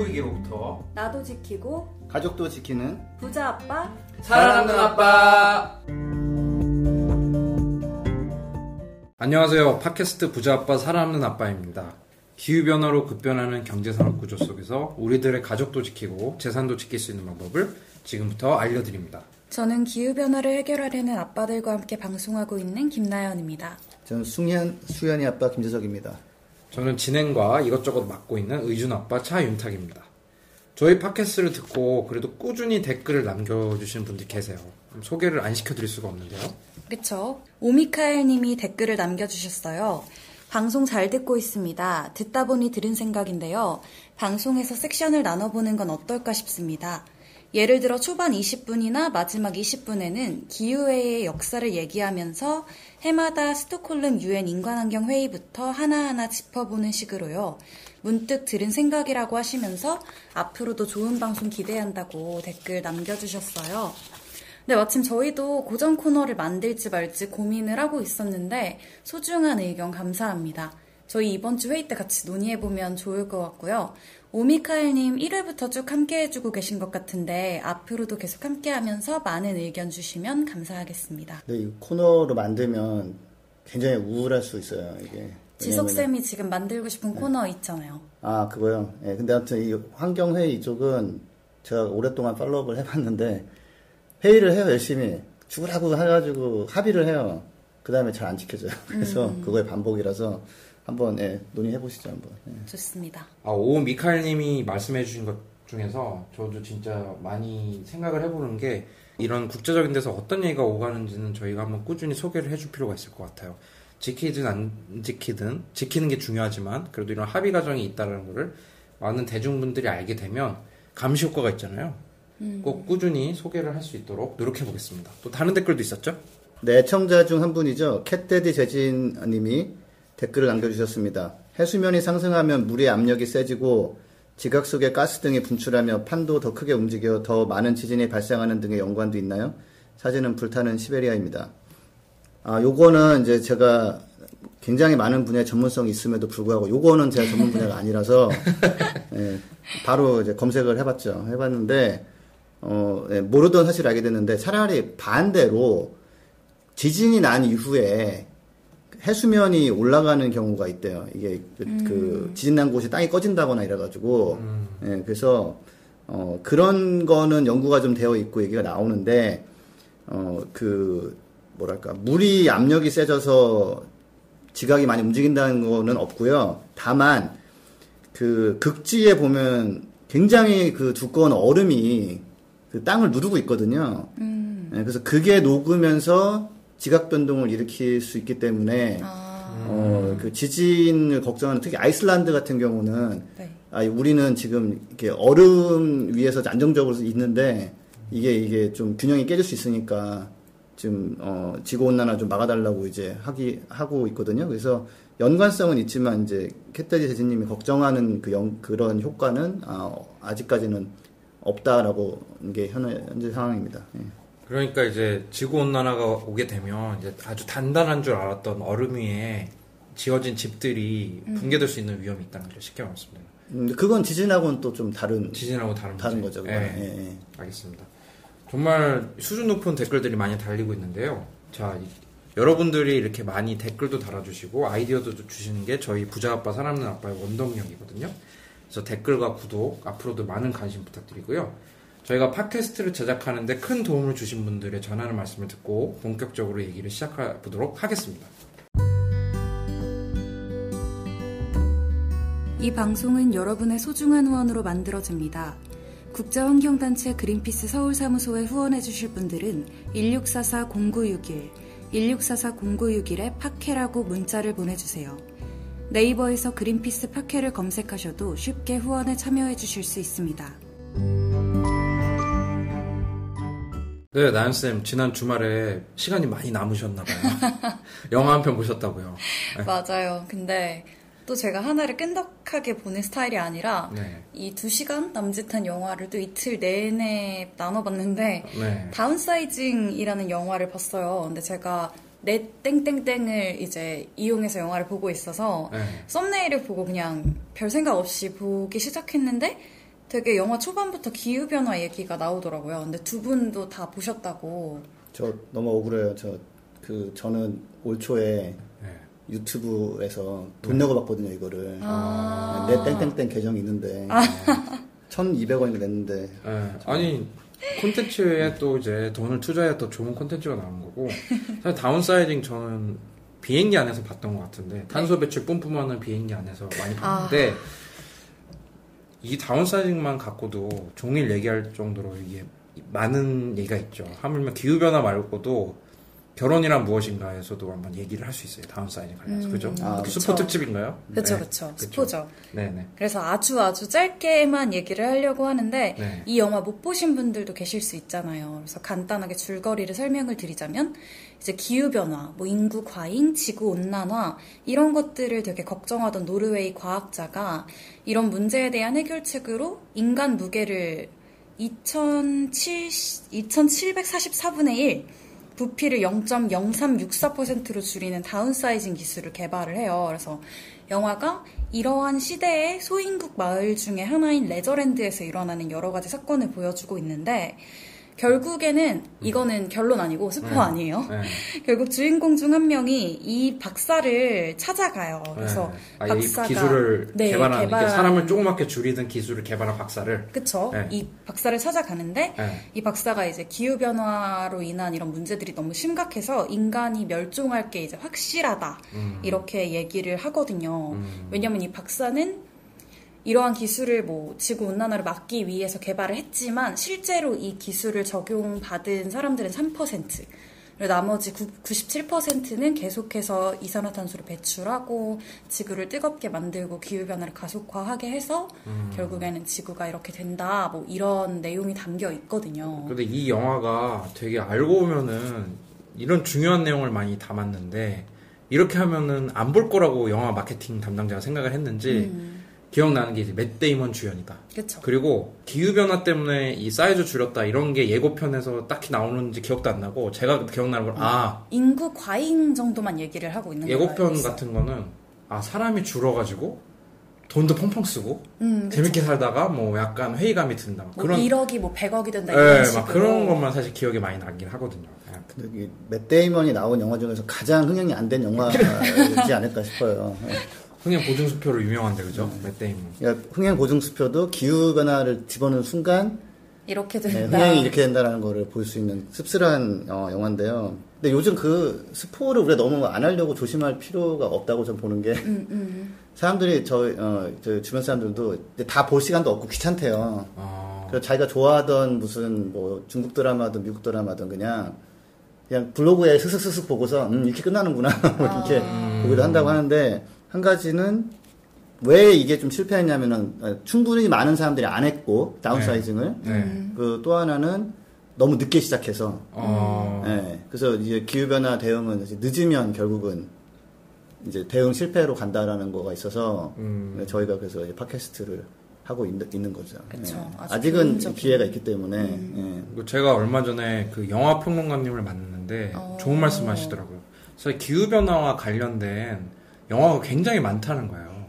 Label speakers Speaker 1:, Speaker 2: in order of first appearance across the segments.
Speaker 1: 키우기로부터
Speaker 2: 나도 지키고
Speaker 3: 가족도 지키는
Speaker 2: 부자 아빠
Speaker 1: 사랑하는 아빠. 안녕하세요. 팟캐스트 부자 아빠 사랑하는 아빠입니다. 기후 변화로 급변하는 경제 산업 구조 속에서 우리들의 가족도 지키고 재산도 지킬 수 있는 방법을 지금부터 알려드립니다.
Speaker 2: 저는 기후변화를 해결하려는 아빠들과 함께 방송하고 있는 김나연입니다.
Speaker 3: 저는 숭현 수현이 아빠 김재석입니다.
Speaker 1: 저는 진행과 이것저것 맡고 있는 의준 아빠 차윤탁입니다. 저희 팟캐스트를 듣고 그래도 꾸준히 댓글을 남겨주시는 분들이 계세요. 소개를 안 시켜드릴 수가 없는데요.
Speaker 2: 그쵸? 오미카엘 님이 댓글을 남겨주셨어요. 방송 잘 듣고 있습니다. 듣다 보니 들은 생각인데요. 방송에서 섹션을 나눠보는 건 어떨까 싶습니다. 예를 들어 초반 20분이나 마지막 20분에는 기후회의 역사를 얘기하면서 해마다 스톡홀름 유엔 인간환경 회의부터 하나하나 짚어보는 식으로요. 문득 들은 생각이라고 하시면서 앞으로도 좋은 방송 기대한다고 댓글 남겨주셨어요. 네, 마침 저희도 고정 코너를 만들지 말지 고민을 하고 있었는데 소중한 의견 감사합니다. 저희 이번 주 회의 때 같이 논의해보면 좋을 것 같고요. 오미카엘님 1회부터 쭉 함께 해주고 계신 것 같은데 앞으로도 계속 함께 하면서 많은 의견 주시면 감사하겠습니다.
Speaker 3: 근데 이 코너로 만들면 굉장히 우울할 수 있어요. 이게
Speaker 2: 지석쌤이 지금 만들고 싶은 코너 있잖아요.
Speaker 3: 아 그거요. 예, 근데 아무튼 이 환경회의 이쪽은 제가 오랫동안 팔로우를 해봤는데 회의를 해요 열심히 죽으라고 해가지고 합의를 해요. 그 다음에 잘 안 지켜져요. 그래서 그거의 반복이라서 한번 예, 논의해 보시죠 한번. 예.
Speaker 2: 좋습니다.
Speaker 1: 아, 오 미카엘님이 말씀해 주신 것 중에서 저도 진짜 많이 생각을 해보는 게 이런 국제적인 데서 어떤 얘기가 오가는지는 저희가 한번 꾸준히 소개를 해줄 필요가 있을 것 같아요. 지키든 안 지키든 지키는 게 중요하지만 그래도 이런 합의 과정이 있다는 거를 많은 대중분들이 알게 되면 감시 효과가 있잖아요. 꼭 꾸준히 소개를 할 수 있도록 노력해 보겠습니다. 또 다른 댓글도 있었죠?
Speaker 3: 네, 애청자 중 한 분이죠. 캣데디 재진님이 댓글을 남겨주셨습니다. 해수면이 상승하면 물의 압력이 세지고 지각 속의 가스 등이 분출하며 판도 더 크게 움직여 더 많은 지진이 발생하는 등의 연관도 있나요? 사진은 불타는 시베리아입니다. 아, 요거는 이제 제가 굉장히 많은 분야의 전문성이 있음에도 불구하고 요거는 제가 전문 분야가 아니라서 예, 바로 이제 검색을 해봤죠. 해봤는데 어, 예, 모르던 사실을 알게 됐는데 차라리 반대로 지진이 난 이후에 해수면이 올라가는 경우가 있대요. 이게 그, 그 지진 난 곳이 땅이 꺼진다거나 이래가지고 예, 그래서 어, 그런 거는 연구가 좀 되어 있고 얘기가 나오는데 어, 그 뭐랄까 물이 압력이 세져서 지각이 많이 움직인다는 거는 없고요. 다만 그 극지에 보면 굉장히 그 두꺼운 얼음이 그 땅을 누르고 있거든요. 예, 그래서 그게 녹으면서 지각 변동을 일으킬 수 있기 때문에
Speaker 2: 아,
Speaker 3: 어, 그 지진을 걱정하는 특히 아이슬란드 같은 경우는
Speaker 2: 네.
Speaker 3: 아, 우리는 지금 이렇게 얼음 위에서 안정적으로 있는데 이게 이게 좀 균형이 깨질 수 있으니까 지금 어, 지구 온난화 좀 막아달라고 이제 하기 하고 있거든요. 그래서 연관성은 있지만 이제 캣데디 대진님이 걱정하는 그 연, 그런 효과는 아, 아직까지는 없다라고 게 현, 현재 상황입니다. 예.
Speaker 1: 그러니까 이제 지구 온난화가 오게 되면 이제 아주 단단한 줄 알았던 얼음 위에 지어진 집들이 붕괴될 수 있는 위험이 있다는 거죠. 쉽게 말씀드리면
Speaker 3: 음, 그건 지진하고는 또 좀 다른
Speaker 1: 지진하고 다른
Speaker 3: 다른
Speaker 1: 문제.
Speaker 3: 거죠.
Speaker 1: 예.
Speaker 3: 예, 예.
Speaker 1: 알겠습니다. 정말 수준 높은 댓글들이 많이 달리고 있는데요. 자, 이- 여러분들이 이렇게 많이 댓글도 달아주시고 아이디어도 주시는 게 저희 부자 아빠 사람는 아빠의 원동력이거든요. 그래서 댓글과 구독 앞으로도 많은 관심 부탁드리고요. 저희가 팟캐스트를 제작하는데 큰 도움을 주신 분들의 전하는 말씀을 듣고 본격적으로 얘기를 시작해 보도록 하겠습니다.
Speaker 2: 이 방송은 여러분의 소중한 후원으로 만들어집니다. 국제환경단체 그린피스 서울사무소에 후원해주실 분들은 1644-0961, 1644-0961에 팟캐라고 문자를 보내주세요. 네이버에서 그린피스 팟캐를 검색하셔도 쉽게 후원에 참여해주실 수 있습니다.
Speaker 1: 네, 나연쌤, 지난 주말에 시간이 많이 남으셨나봐요. 영화 한 편 보셨다고요. 네.
Speaker 2: 맞아요. 근데 또 제가 하나를 끈덕하게 보는 스타일이 아니라
Speaker 1: 네.
Speaker 2: 이두 시간 남짓한 영화를 또 이틀 내내 나눠봤는데
Speaker 1: 네.
Speaker 2: 다운사이징이라는 영화를 봤어요. 근데 제가 넷 땡땡땡을 이제 이용해서 영화를 보고 있어서
Speaker 1: 네.
Speaker 2: 썸네일을 보고 그냥 별 생각 없이 보기 시작했는데 되게 영화 초반부터 기후변화 얘기가 나오더라고요. 근데 두 분도 다 보셨다고.
Speaker 3: 저 너무 억울해요. 저 그 저는 올 초에
Speaker 1: 네.
Speaker 3: 유튜브에서 돈 내고 봤거든요 이거를.
Speaker 2: 아.
Speaker 3: 내 땡땡땡 계정 있는데 1,200원인가 냈는데
Speaker 1: 네. 아니 콘텐츠에 또 이제 돈을 투자해야 또 좋은 콘텐츠가 나오는 거고 사실 다운사이징 저는 비행기 안에서 봤던 것 같은데 탄소 배출 뿜뿜하는 비행기 안에서 많이 봤는데 이 다운사이징만 갖고도 종일 얘기할 정도로 이게 많은 얘기가 있죠. 하물며 기후 변화 말고도 결혼이란 무엇인가에서도 한번 얘기를 할 수 있어요. 다운사이징 관련해서
Speaker 2: 음,
Speaker 1: 그죠?
Speaker 3: 아.
Speaker 1: 스포 특집인가요?
Speaker 2: 그쵸,
Speaker 1: 네.
Speaker 2: 그쵸. 스포죠.
Speaker 1: 네네.
Speaker 2: 그래서 아주 아주 짧게만 얘기를 하려고 하는데,
Speaker 1: 네.
Speaker 2: 이 영화 못 보신 분들도 계실 수 있잖아요. 그래서 간단하게 줄거리를 설명을 드리자면, 이제 기후 변화, 뭐 인구 과잉, 지구 온난화, 이런 것들을 되게 걱정하던 노르웨이 과학자가 이런 문제에 대한 해결책으로 인간 무게를 2007, 2744분의 1, 부피를 0.0364%로 줄이는 다운사이징 기술을 개발을 해요. 그래서 영화가 이러한 시대의 소인국 마을 중에 하나인 레저랜드에서 일어나는 여러 가지 사건을 보여주고 있는데 결국에는 이거는 결론 아니고 스포
Speaker 1: 네.
Speaker 2: 아니에요.
Speaker 1: 네.
Speaker 2: 결국 주인공 중 한 명이 이 박사를 찾아가요. 그래서
Speaker 1: 네. 아, 이
Speaker 2: 박사가
Speaker 1: 기술을
Speaker 2: 네,
Speaker 1: 개발한
Speaker 2: 개발한-
Speaker 1: 사람을 조그맣게 줄이던 기술을 개발한 박사를
Speaker 2: 그쵸.
Speaker 1: 네.
Speaker 2: 이 박사를 찾아가는데
Speaker 1: 네.
Speaker 2: 이 박사가 이제 기후 변화로 인한 이런 문제들이 너무 심각해서 인간이 멸종할 게 이제 확실하다.
Speaker 1: 음.
Speaker 2: 이렇게 얘기를 하거든요.
Speaker 1: 음.
Speaker 2: 왜냐면 이 박사는 이러한 기술을 뭐 지구 온난화를 막기 위해서 개발을 했지만 실제로 이 기술을 적용받은 사람들은 3%. 그리고 나머지 97%는 계속해서 이산화탄소를 배출하고 지구를 뜨겁게 만들고 기후변화를 가속화하게 해서
Speaker 1: 음.
Speaker 2: 결국에는 지구가 이렇게 된다. 뭐 이런 내용이 담겨 있거든요.
Speaker 1: 근데 이 영화가 되게 알고 보면은 이런 중요한 내용을 많이 담았는데 이렇게 하면은 안 볼 거라고 영화 마케팅 담당자가 생각을 했는지
Speaker 2: 음,
Speaker 1: 기억나는 게 이제 맷 데이먼 주연이다.
Speaker 2: 그쵸.
Speaker 1: 그리고 기후 변화 때문에 이 사이즈 줄였다 이런 게 예고편에서 딱히 나오는지 기억도 안 나고 제가 기억나는 건 아
Speaker 2: 인구 과잉 정도만 얘기를 하고 있는 거예요.
Speaker 1: 예고편 같은 거는 아 사람이 줄어가지고 돈도 펑펑 쓰고
Speaker 2: 음.
Speaker 1: 재밌게 살다가 뭐 약간 회의감이 든다 막
Speaker 2: 뭐
Speaker 1: 그런
Speaker 2: 1억이 뭐 100억이 된다 이런
Speaker 1: 예,
Speaker 2: 식으로.
Speaker 1: 막 그런 것만 사실 기억에 많이 나긴 하거든요. 예.
Speaker 3: 근데 이 맷 데이먼이 나온 영화 중에서 가장 흥행이 안 된 영화이지 않을까 싶어요.
Speaker 1: 흥행 보증 수표로 유명한데 그죠? 맷 데이먼.
Speaker 3: 그러니까 흥행 보증 수표도 기후 변화를 집어넣은 순간
Speaker 2: 이렇게
Speaker 3: 네,
Speaker 2: 된다.
Speaker 3: 흥행이 이렇게 된다는 거를 볼 수 있는 씁쓸한 어, 영화인데요. 근데 요즘 그 스포를 우리가 너무 안 하려고 조심할 필요가 없다고 좀 보는 게
Speaker 2: 음, 음.
Speaker 3: 사람들이 저, 어, 저 주변 사람들도 다 볼 시간도 없고 귀찮대요.
Speaker 1: 아,
Speaker 3: 그래서 자기가 좋아하던 무슨 뭐 중국 드라마든 미국 드라마든 그냥 그냥 블로그에 스슥스슥 보고서 음 이렇게 끝나는구나 뭐 이렇게 보기도 한다고 하는데 한 가지는 왜 이게 좀 실패했냐면은 어, 충분히 많은 사람들이 안 했고 다운사이징을
Speaker 1: 네.
Speaker 3: 그 또 하나는 너무 늦게 시작해서
Speaker 1: 어,
Speaker 3: 예, 그래서 이제 기후변화 대응은 이제 늦으면 결국은 이제 대응 실패로 간다라는 거가 있어서
Speaker 1: 음.
Speaker 3: 저희가 그래서 이제 팟캐스트를 하고 있는, 있는 거죠.
Speaker 2: 그쵸.
Speaker 3: 예.
Speaker 2: 아주
Speaker 3: 아직은
Speaker 2: 개인적인.
Speaker 3: 기회가 있기 때문에
Speaker 2: 음.
Speaker 3: 예.
Speaker 1: 그리고 제가 얼마 전에 그 영화 평론가님을 만났는데
Speaker 2: 어.
Speaker 1: 좋은 말씀 하시더라고요. 그래서 기후 변화와 관련된 영화가 굉장히 많다는 거예요.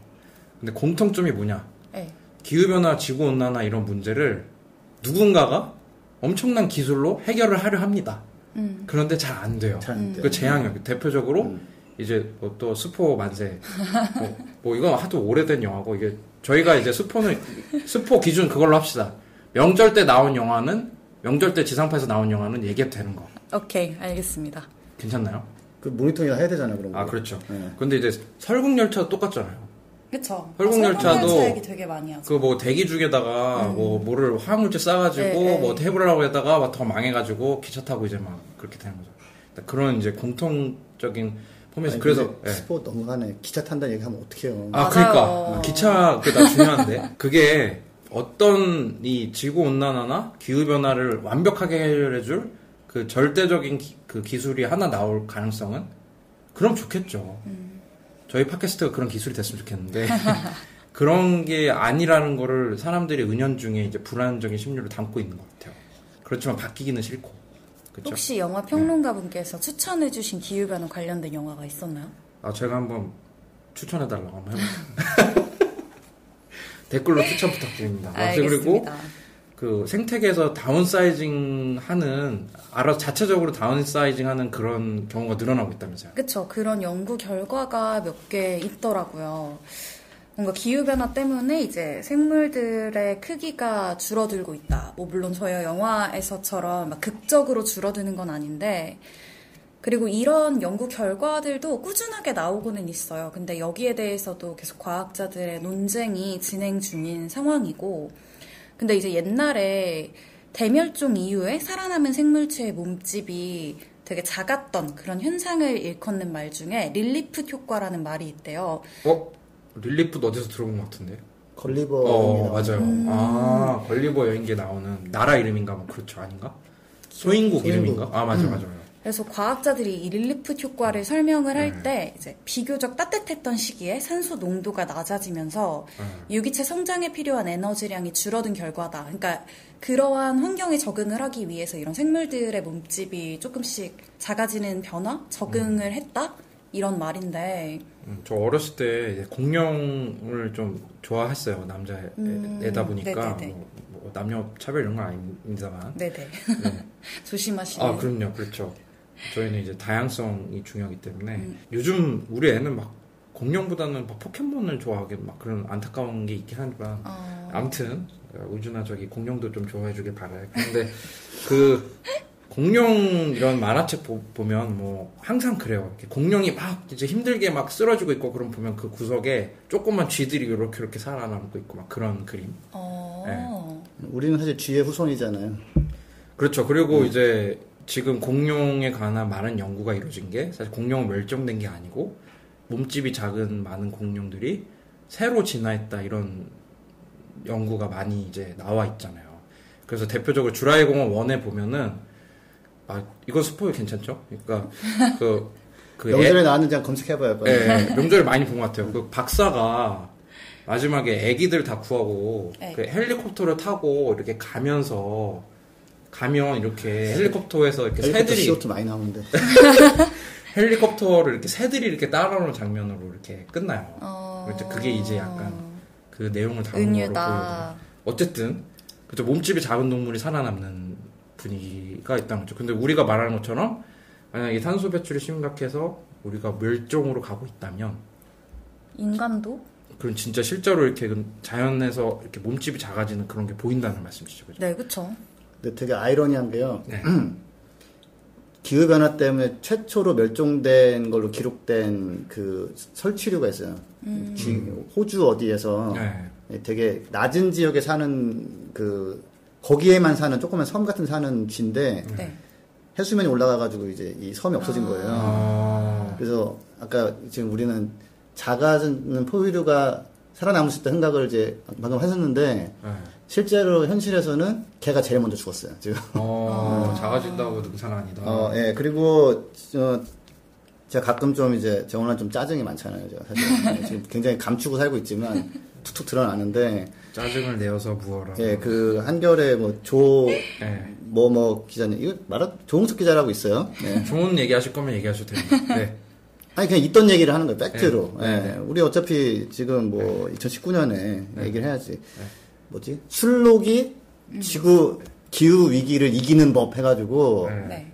Speaker 1: 근데 공통점이 뭐냐?
Speaker 2: 네.
Speaker 1: 기후 변화, 지구 온난화 이런 문제를 누군가가 엄청난 기술로 해결을 하려 합니다.
Speaker 2: 음.
Speaker 1: 그런데 잘 안 돼요.
Speaker 3: 잘 안 돼요.
Speaker 1: 그 재앙력 대표적으로
Speaker 3: 음.
Speaker 1: 이제 뭐 또 스포 만세 뭐, 뭐 이건 하도 오래된 영화고 이게 저희가 이제 스포는 스포 기준 그걸로 합시다. 명절 때 나온 영화는 명절 때 지상파에서 나온 영화는 얘기해도 되는 거
Speaker 2: 오케이, 알겠습니다.
Speaker 1: 괜찮나요?
Speaker 3: 그 모니터링 해야 되잖아 그런 거.
Speaker 1: 아 그렇죠.
Speaker 3: 예.
Speaker 1: 근데 이제 설국열차도 똑같잖아요.
Speaker 2: 그쵸.
Speaker 1: 설국열차도
Speaker 2: 아, 얘기 되게 많이 하죠.
Speaker 1: 그 뭐 대기 중에다가 뭐 뭐를 화학물질 싸가지고
Speaker 2: 네, 네.
Speaker 1: 뭐 해보려고 했다가 막 더 망해가지고 기차 타고 이제 막 그렇게 되는 거죠. 그런 이제 공통적인
Speaker 3: 아니,
Speaker 1: 그래서 예.
Speaker 3: 스포 너무하네. 기차 탄다는 얘기 하면 어떡해요.
Speaker 1: 아,
Speaker 2: 맞아요.
Speaker 1: 그러니까 기차 그나 중요한데 그게 어떤 이 지구 온난화나 기후 변화를 완벽하게 해결해줄 그 절대적인 기, 그 기술이 하나 나올 가능성은 그럼 좋겠죠. 저희 팟캐스트가 그런 기술이 됐으면 좋겠는데 그런 게 아니라는 거를 사람들이 은연중에 이제 불안정의 심리를 담고 있는 것 같아요. 그렇지만 바뀌기는 싫고 그렇죠.
Speaker 2: 혹시 영화 평론가 분께서 추천해 주신 기후변화 관련된 영화가 있었나요?
Speaker 1: 아 제가 한번 추천해 달라고 한번 해볼게요. 댓글로 추천 부탁드립니다. 아, 그리고. 그 생태계에서 다운사이징 하는 알아서 자체적으로 다운사이징 하는 그런 경우가 늘어나고 있다면서요.
Speaker 2: 그쵸. 그런 연구 결과가 몇 개 있더라고요. 뭔가 기후변화 때문에 이제 생물들의 크기가 줄어들고 있다. 뭐, 물론 저희 영화에서처럼 막 극적으로 줄어드는 건 아닌데, 그리고 이런 연구 결과들도 꾸준하게 나오고는 있어요. 근데 여기에 대해서도 계속 과학자들의 논쟁이 진행 중인 상황이고, 근데 이제 옛날에 대멸종 이후에 살아남은 생물체의 몸집이 되게 작았던 그런 현상을 일컫는 말 중에 릴리풋 효과라는 말이 있대요.
Speaker 1: 어? 릴리풋 어디서 들어본 것 같은데?
Speaker 3: 걸리버
Speaker 1: 어, 맞아요. 아, 걸리버 여행기에 나오는 나라 이름인가? 뭐, 그렇죠. 아닌가? 소인국
Speaker 3: 소인국.
Speaker 1: 이름인가? 아, 맞아, 맞아요.
Speaker 2: 그래서 과학자들이 이 릴리풋 효과를 설명을 할 때 이제 비교적 따뜻했던 시기에 산소 농도가 낮아지면서 유기체 성장에 필요한 에너지량이 줄어든 결과다. 그러니까 그러한 환경에 적응을 하기 위해서 이런 생물들의 몸집이 조금씩 작아지는 변화, 적응을 했다 이런 말인데
Speaker 1: 음, 저 어렸을 때 공룡을 좀 좋아했어요. 남자 애-
Speaker 2: 음,
Speaker 1: 애다 보니까. 뭐, 뭐 남녀 차별 이런 건 아닙니다만.
Speaker 2: 네네
Speaker 1: 네.
Speaker 2: 조심하시는.
Speaker 1: 아, 그럼요. 그렇죠. 저희는 이제 다양성이 중요하기 때문에
Speaker 2: 음.
Speaker 1: 요즘 우리 애는 막 공룡보다는 막 포켓몬을 좋아하게 막 그런 안타까운 게 있긴 하지만
Speaker 2: 어,
Speaker 1: 아무튼 우주나 저기 공룡도 좀 좋아해 주길 바라요. 근데 그 공룡 이런 만화책 보, 보면 뭐 항상 그래요. 이렇게 공룡이 막 이제 힘들게 막 쓰러지고 있고 그럼 보면 그 구석에 조그만 쥐들이 이렇게 이렇게 살아남고 있고 막 그런 그림.
Speaker 2: 어,
Speaker 3: 우리는 사실 쥐의 후손이잖아요.
Speaker 1: 그렇죠. 그리고 이제 지금 공룡에 관한 많은 연구가 이루어진 게 사실 공룡은 멸종된 게 아니고 몸집이 작은 많은 공룡들이 새로 진화했다 이런 연구가 많이 이제 나와 있잖아요. 그래서 대표적으로 주라이 공원 원에 보면은 아 이거 스포일 괜찮죠? 그러니까 그그 애-
Speaker 3: 명절에 나왔는지 한번 검색해봐요. 빨리.
Speaker 1: 예, 명절에 많이 본 것 같아요. 그 박사가 마지막에 애기들 다 구하고
Speaker 2: 네.
Speaker 1: 그 헬리콥터를 타고 이렇게 가면서 가면 이렇게 헬리콥터에서 이렇게
Speaker 3: 헬리콥터
Speaker 1: 새들이
Speaker 3: CO2 많이 나오는데.
Speaker 1: 헬리콥터를 이렇게 새들이 이렇게 따라오는 장면으로 이렇게 끝나요.
Speaker 2: 어,
Speaker 1: 그렇죠. 그게 이제 약간 그 내용을 다루는 거로 보여요. 어쨌든 그죠 몸집이 작은 동물이 살아남는 분위기가 있다는 거죠. 근데 우리가 말하는 것처럼 만약에 탄소 배출이 심각해서 우리가 멸종으로 가고 있다면
Speaker 2: 인간도?
Speaker 1: 그럼 진짜 실제로 이렇게 그 자연에서 이렇게 몸집이 작아지는 그런 게 보인다는 말씀이시죠, 그죠?
Speaker 2: 네, 그쵸.
Speaker 3: 근데 되게 아이러니한 게요.
Speaker 1: 네.
Speaker 3: 기후 변화 때문에 최초로 멸종된 걸로 기록된 그 설치류가 있어요. 지- 호주 어디에서
Speaker 1: 네.
Speaker 3: 되게 낮은 지역에 사는 그 거기에만 사는 조그만 섬 같은 사는 쥐인데
Speaker 2: 네.
Speaker 3: 해수면이 올라가가지고 이제 이 섬이 없어진 거예요.
Speaker 1: 아,
Speaker 3: 그래서 아까 지금 우리는 작아지는 포유류가 살아남을 수 있다 생각을 이제 방금 했었는데
Speaker 1: 네.
Speaker 3: 실제로 현실에서는 걔가 제일 먼저 죽었어요. 지금.
Speaker 1: 어, 작아진다고 능사는 아니다.
Speaker 3: 어, 예. 그리고 저 제가 가끔 좀 이제 저 오늘 좀 짜증이 많잖아요. 제가 사실 예, 지금 굉장히 감추고 살고 있지만 툭툭 드러나는데
Speaker 1: 짜증을 내어서 무어라.
Speaker 3: 예, 그 한겨레 뭐조
Speaker 1: 네.
Speaker 3: 뭐뭐 기자님 이거 말아 조홍석 기자라고 있어요. 예.
Speaker 1: 좋은 얘기 하실 거면 얘기하셔도 됩니다. 네.
Speaker 3: 아니 그냥 있던 얘기를 하는 거예요. 팩트로.
Speaker 1: 네, 네,
Speaker 3: 예. 우리 어차피 지금 뭐 2019년에 얘기를 해야지. 뭐지? 술록이 지구 기후 위기를 이기는 법 해가지고
Speaker 1: 네.
Speaker 2: 네.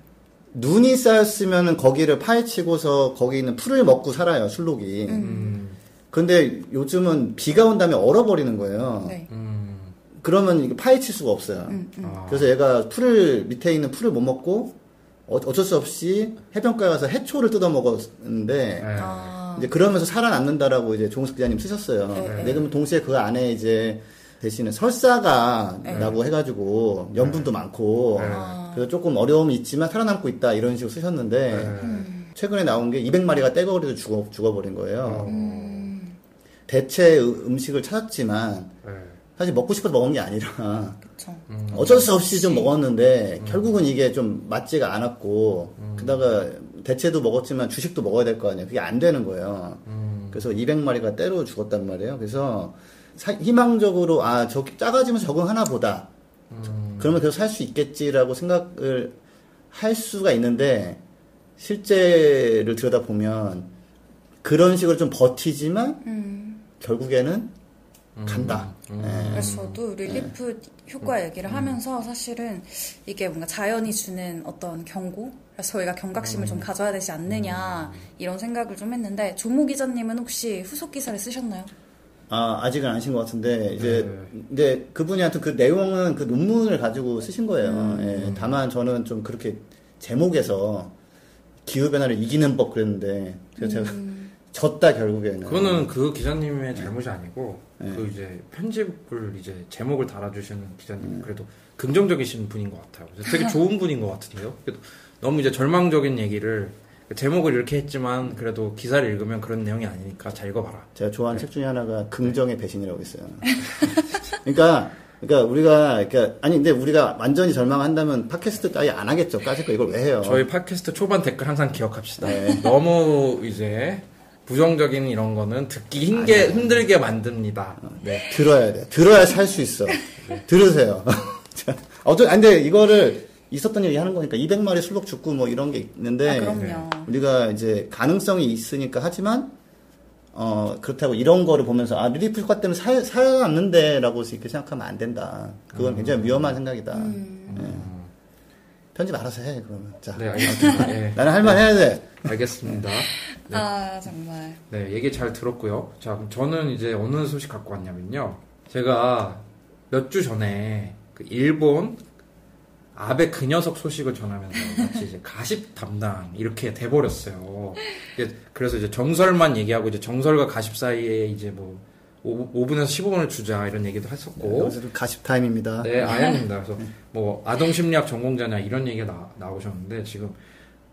Speaker 3: 눈이 쌓였으면은 거기를 파헤치고서 거기 있는 풀을 먹고 살아요. 술록이.
Speaker 1: 음,
Speaker 3: 근데 요즘은 비가 온 다음에 얼어버리는 거예요.
Speaker 2: 네.
Speaker 1: 음,
Speaker 3: 그러면 이게 파헤칠 수가 없어요.
Speaker 2: 음, 음.
Speaker 1: 아,
Speaker 3: 그래서 얘가 풀을 밑에 있는 풀을 못 먹고 어- 어쩔 수 없이 해변가에 가서 해초를 뜯어 먹었는데
Speaker 1: 네.
Speaker 2: 아,
Speaker 3: 이제 그러면서 살아남는다라고 이제 종석 기자님 쓰셨어요.
Speaker 2: 네,
Speaker 3: 근데
Speaker 2: 네.
Speaker 3: 그러면 동시에 그 안에 이제 대신에 설사가라고 해가지고 염분도 많고
Speaker 2: 아.
Speaker 3: 그래서 조금 어려움이 있지만 살아남고 있다 이런 식으로 쓰셨는데
Speaker 1: 네.
Speaker 3: 최근에 나온 게 200마리가 떼거리로 죽어 죽어버린 거예요.
Speaker 2: 음,
Speaker 3: 대체 음- 음식을 찾았지만
Speaker 1: 네.
Speaker 3: 사실 먹고 싶어서 먹은 게 아니라
Speaker 2: 그쵸.
Speaker 1: 음.
Speaker 3: 어쩔 수 없이 좀 먹었는데 결국은 이게 좀 맞지가 않았고 게다가 대체도 먹었지만 주식도 먹어야 될 거 아니에요. 그게 안 되는 거예요.
Speaker 1: 음.
Speaker 3: 그래서 200마리가 때로 죽었단 말이에요. 그래서 사- 희망적으로 아 저 작아지면 적응하나 보다. 그러면 계속 살 수 있겠지라고 생각을 할 수가 있는데 실제를 들여다 보면 그런 식으로 좀 버티지만
Speaker 2: 음,
Speaker 3: 결국에는 간다.
Speaker 1: 음.
Speaker 3: 예.
Speaker 2: 그래서 저도 릴리프 효과 얘기를 하면서 사실은 이게 뭔가 자연이 주는 어떤 경고? 그래서 저희가 경각심을 좀 가져야 되지 않느냐 이런 생각을 좀 했는데 조모 기자님은 혹시 후속 기사를 쓰셨나요?
Speaker 3: 아, 아직은 아신 것 같은데, 이제,
Speaker 1: 네.
Speaker 3: 근데 그분이 하여튼 그 내용은 그 논문을 가지고 쓰신 거예요.
Speaker 1: 음.
Speaker 3: 예, 다만 저는 좀 그렇게 제목에서 기후변화를 이기는 법 그랬는데, 그래서 제가 졌다 결국에는.
Speaker 1: 그거는 그 기자님의 잘못이 아니고
Speaker 3: 네.
Speaker 1: 그 이제 편집을 이제 제목을 달아주시는 기자님
Speaker 3: 네.
Speaker 1: 그래도 긍정적이신 분인 것 같아요. 되게 좋은 분인 것 같은데요. 그래도 너무 이제 절망적인 얘기를 제목을 이렇게 했지만 그래도 기사를 읽으면 그런 내용이 아니니까 잘 읽어봐라.
Speaker 3: 제가 좋아하는 책 중에 하나가 긍정의 배신이라고 있어요. 그러니까, 그러니까 우리가, 그러니까, 아니, 근데 우리가 완전히 절망한다면 팟캐스트 따위 안 하겠죠. 까짓 거 이걸 왜 해요?
Speaker 1: 저희 팟캐스트 초반 댓글 항상 기억합시다.
Speaker 3: 네.
Speaker 1: 너무 이제 부정적인 이런 거는 듣기 힘게 힘들게 만듭니다. 네.
Speaker 3: 들어야 돼. 들어야 살 수 있어. 들으세요. 자, 어쩌, 아니, 근데 이거를 있었던 얘기 하는 거니까 200마리 순록 죽고 뭐 이런 게 있는데
Speaker 2: 아, 그럼요.
Speaker 3: 우리가 이제 가능성이 있으니까 하지만 어 그렇다고 이런 거를 보면서 아 릴리풋 효과 때문에 살, 살아남는데라고 이렇게 생각하면 안 된다. 그건 굉장히 위험한 생각이다. 예. 편집 알아서 해 그러면. 자,
Speaker 1: 네, 알겠습니다. 네.
Speaker 3: 나는 할말 해야 돼.
Speaker 1: 알겠습니다. 네.
Speaker 2: 아 정말
Speaker 1: 네, 얘기 잘 들었고요. 자, 그럼 저는 이제 어느 소식 갖고 왔냐면요. 제가 몇 주 전에 그 일본 아베 그 녀석 소식을 전하면서 마치 이제 가십 담당 이렇게 돼버렸어요. 그래서 이제 정설만 얘기하고 이제 정설과 가십 사이에 이제 뭐 5, 분에서 15분을 주자 이런 얘기도 했었고.
Speaker 3: 여기서 가십 타임입니다.
Speaker 1: 네, 아닙니다. 그래서 뭐 아동 심리학 전공자냐 이런 얘기가 나, 나오셨는데 지금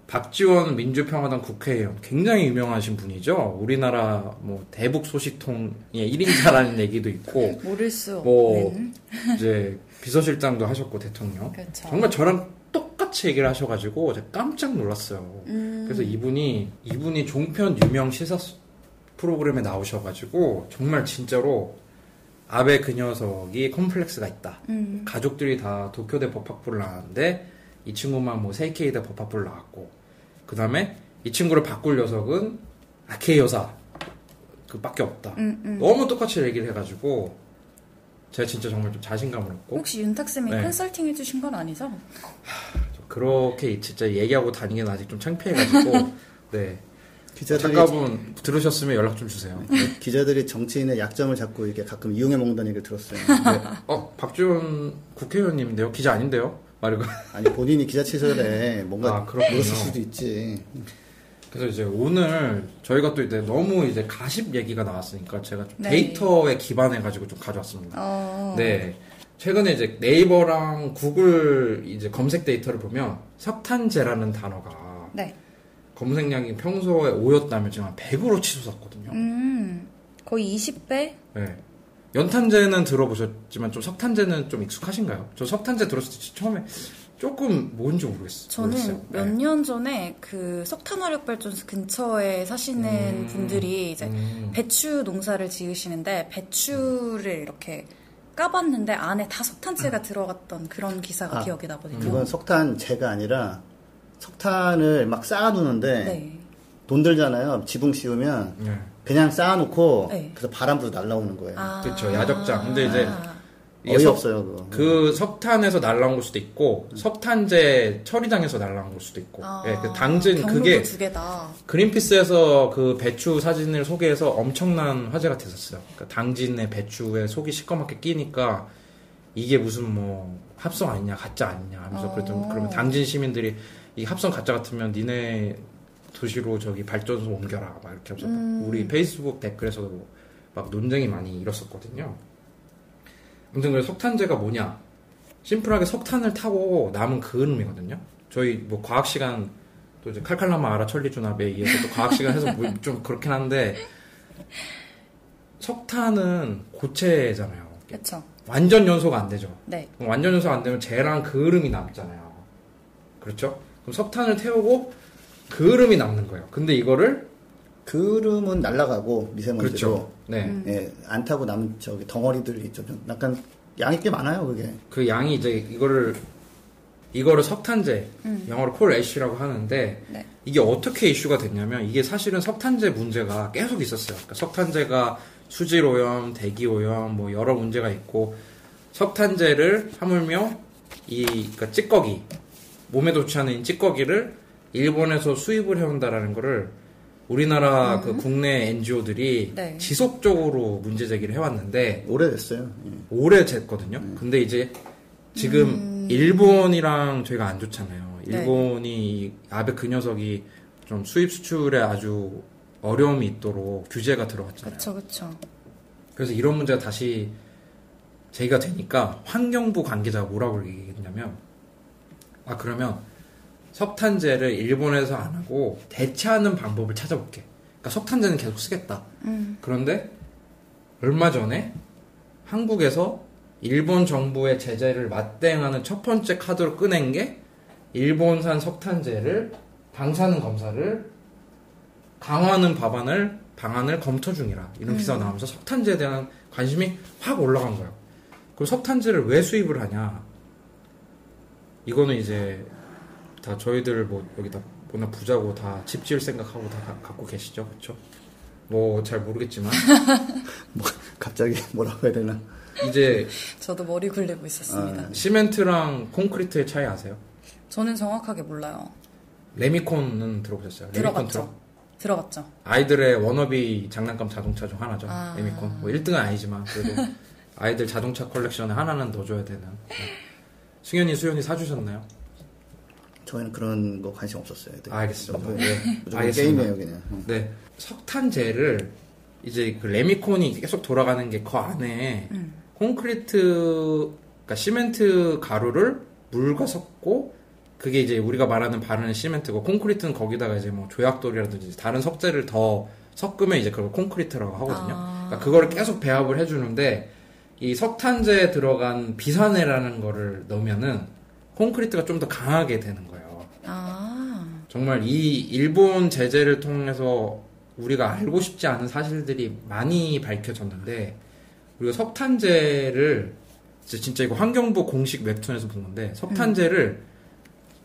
Speaker 1: 박지원 민주평화당 국회의원 굉장히 유명하신 분이죠. 우리나라 뭐 대북 소식통의 1인자라는 얘기도 있고
Speaker 2: 모를
Speaker 1: 수뭐
Speaker 2: 없는
Speaker 1: 이제 비서실장도 하셨고 대통령
Speaker 2: 그렇죠.
Speaker 1: 정말 저랑 똑같이 얘기를 하셔가지고 제가 깜짝 놀랐어요.
Speaker 2: 음.
Speaker 1: 그래서 이분이 이분이 종편 유명 시사 프로그램에 나오셔가지고 정말 진짜로 아베 그 녀석이 컴플렉스가 있다.
Speaker 2: 음.
Speaker 1: 가족들이 다 도쿄대 법학부를 나왔는데 이 친구만 뭐 세이케이대 법학부를 나왔고 그 다음에 이 친구를 바꿀 녀석은 아케이 여사 그밖에 없다.
Speaker 2: 음, 음.
Speaker 1: 너무 똑같이 얘기를 해가지고 제가 진짜 정말 좀 자신감을 얻고
Speaker 2: 혹시 윤탁쌤이
Speaker 1: 네.
Speaker 2: 컨설팅 해주신 건 아니죠?
Speaker 1: 그렇게 진짜 얘기하고 다니기는 아직 좀 창피해가지고 네
Speaker 3: 기자들이
Speaker 1: 작가분 들으셨으면 연락 좀 주세요.
Speaker 3: 기자들이 정치인의 약점을 잡고 이렇게 가끔 이용해 먹는다는 얘기를 들었어요. 네.
Speaker 1: 어 박지원 국회의원님인데요 기자 아닌데요? 말고
Speaker 3: 아니 본인이 기자 치설에 뭔가
Speaker 1: 아, 그렇군요.
Speaker 3: 물었을 수도 있지.
Speaker 1: 그래서 이제 오늘 저희가 또 이제 너무 이제 가십 얘기가 나왔으니까 제가 좀
Speaker 2: 네.
Speaker 1: 데이터에 기반해 가지고 좀 가져왔습니다.
Speaker 2: 어.
Speaker 1: 네. 최근에 이제 네이버랑 구글 이제 검색 데이터를 보면 석탄재라는 단어가
Speaker 2: 네.
Speaker 1: 검색량이 평소에 5였다면 지금 한 100으로 치솟았거든요.
Speaker 2: 음. 거의 20배?
Speaker 1: 네. 연탄재는 들어보셨지만 좀 석탄재는 좀 익숙하신가요? 저 석탄재 들었을 때 처음에 조금 뭔지 모르겠어요.
Speaker 2: 저는
Speaker 1: 모르겠어요.
Speaker 2: 몇
Speaker 1: 네.
Speaker 2: 년 전에 그 석탄화력발전소 근처에 사시는
Speaker 1: 음.
Speaker 2: 분들이 이제
Speaker 1: 음.
Speaker 2: 배추 농사를 지으시는데 배추를 이렇게 까봤는데 안에 다 석탄재가 들어갔던 그런 기사가
Speaker 3: 아,
Speaker 2: 기억이 나거든요.
Speaker 3: 그건 석탄재가 아니라 석탄을 막 쌓아두는데
Speaker 2: 네.
Speaker 3: 돈 들잖아요. 지붕 씌우면
Speaker 1: 네.
Speaker 3: 그냥 쌓아놓고
Speaker 2: 네.
Speaker 3: 그래서 바람 불어 날라오는 거예요.
Speaker 2: 아.
Speaker 1: 그쵸, 야적장. 근데 이제 이게
Speaker 3: 어이
Speaker 1: 석-
Speaker 3: 없어요 그거.
Speaker 1: 그 석탄에서 날라온 걸 수도 있고 석탄재 처리장에서 날라온 걸 수도 있고
Speaker 2: 아,
Speaker 1: 예, 그 당진 그게
Speaker 2: 두 개다.
Speaker 1: 그린피스에서 그 배추 사진을 소개해서 엄청난 화제가 됐었어요. 그러니까 당진의 배추에 속이 시커멓게 끼니까 이게 무슨 뭐 합성 아니냐 가짜 아니냐 하면서
Speaker 2: 어.
Speaker 1: 그랬더니 그러면 당진 시민들이 이 합성 가짜 같으면 니네 도시로 저기 발전소 옮겨라 막 이렇게 하면서
Speaker 2: 음.
Speaker 1: 우리 페이스북 댓글에서도 막 논쟁이 많이 일었었거든요. 아무튼 그래서 석탄재가 뭐냐? 심플하게 석탄을 타고 남은 그을음이거든요. 저희 뭐 과학 시간 또 이제 칼칼라마 아라 천리준합에 의해서 또 과학 시간 해서 뭐 좀 그렇긴 한데 석탄은 고체잖아요.
Speaker 2: 그렇죠.
Speaker 1: 완전 연소가 안 되죠.
Speaker 2: 네.
Speaker 1: 완전 연소가 안 되면 재랑 그을음이 남잖아요. 그렇죠? 그럼 석탄을 태우고 그을음이 남는 거예요. 근데 이거를
Speaker 3: 그름은 날아가고 미세먼지로
Speaker 1: 그렇죠. 네.
Speaker 2: 음.
Speaker 3: 예, 안 타고 남은 저기 덩어리들이 있죠. 좀 약간 양이 꽤 많아요 그게.
Speaker 1: 그 양이 이제 이거를 이거를 석탄재
Speaker 2: 음.
Speaker 1: 영어로 콜 애쉬라고 하는데
Speaker 2: 네.
Speaker 1: 이게 어떻게 이슈가 됐냐면 이게 사실은 석탄재 문제가 계속 있었어요. 그러니까 석탄재가 수질 오염, 대기 오염 뭐 여러 문제가 있고 석탄재를 하물며 이 그러니까 찌꺼기 몸에 좋지 않은 찌꺼기를 일본에서 수입을 해온다라는 거를 우리나라 그 국내 NGO들이
Speaker 2: 네.
Speaker 1: 지속적으로 문제 제기를 해왔는데
Speaker 3: 오래됐어요. 예.
Speaker 1: 오래 쟀거든요. 근데 이제 지금 일본이랑 저희가 안 좋잖아요.
Speaker 2: 네.
Speaker 1: 일본이 이 아베 그 녀석이 좀 수입 수출에 아주 어려움이 있도록 규제가 들어갔잖아요.
Speaker 2: 그쵸, 그쵸.
Speaker 1: 그래서 이런 문제가 다시 제기가 되니까 환경부 관계자가 뭐라고 얘기했냐면 아 그러면 석탄재를 일본에서 안 하고 대체하는 방법을 찾아볼게. 그러니까 석탄재는 계속 쓰겠다.
Speaker 2: 음.
Speaker 1: 그런데 얼마 전에 한국에서 일본 정부의 제재를 맞대응하는 첫 번째 카드로 꺼낸 게 일본산 석탄재를 방사능 검사를 강화하는 법안을 방안을 검토 중이라 이런 기사가 나오면서 석탄재에 대한 관심이 확 올라간 거예요. 그리고 석탄재를 왜 수입을 하냐? 이거는 이제 다 저희들 뭐 여기다 뭐나 부자고 다 집 지을 생각하고 다 가- 갖고 계시죠, 그렇죠? 뭐 잘 모르겠지만
Speaker 3: 갑자기 뭐라고 해야 되나?
Speaker 1: 이제
Speaker 2: 저도 머리 굴리고 있었습니다.
Speaker 3: 아.
Speaker 1: 시멘트랑 콘크리트의 차이 아세요?
Speaker 2: 저는 정확하게 몰라요.
Speaker 1: 레미콘은 들어보셨어요? 레미콘
Speaker 2: 들어봤죠.
Speaker 1: 트럭?
Speaker 2: 들어봤죠.
Speaker 1: 아이들의 워너비 장난감 자동차 중 하나죠.
Speaker 2: 아.
Speaker 1: 레미콘. 뭐 1등은 아니지만 그래도 아이들 자동차 컬렉션에 하나는 넣어줘야 되는. 네. 승현이, 수현이 사주셨나요?
Speaker 3: 저희는 그런 거 관심 없었어요. 되게.
Speaker 1: 알겠습니다.
Speaker 3: 네.
Speaker 1: 네. 알겠습니다.
Speaker 3: 게임이에요 그냥. 응.
Speaker 1: 네. 석탄재를 이제 그 레미콘이 계속 돌아가는 게 그 안에
Speaker 2: 음.
Speaker 1: 콘크리트, 그러니까 시멘트 가루를 물과 섞고 그게 이제 우리가 말하는 바르는 시멘트고 콘크리트는 거기다가 이제 뭐 조약돌이라든지 다른 석재를 더 섞으면 이제 그걸 콘크리트라고 하거든요.
Speaker 2: 아.
Speaker 1: 그러니까 그거를 계속 배합을 해주는데 이 석탄재에 들어간 비산해라는 거를 넣으면은 콘크리트가 좀 더 강하게 되는 거예요.
Speaker 2: 아,
Speaker 1: 정말 이 일본 제재를 통해서 우리가 알고 싶지 않은 사실들이 많이 밝혀졌는데 우리가 석탄재를 진짜, 이거 환경부 공식 웹툰에서 본 건데 석탄재를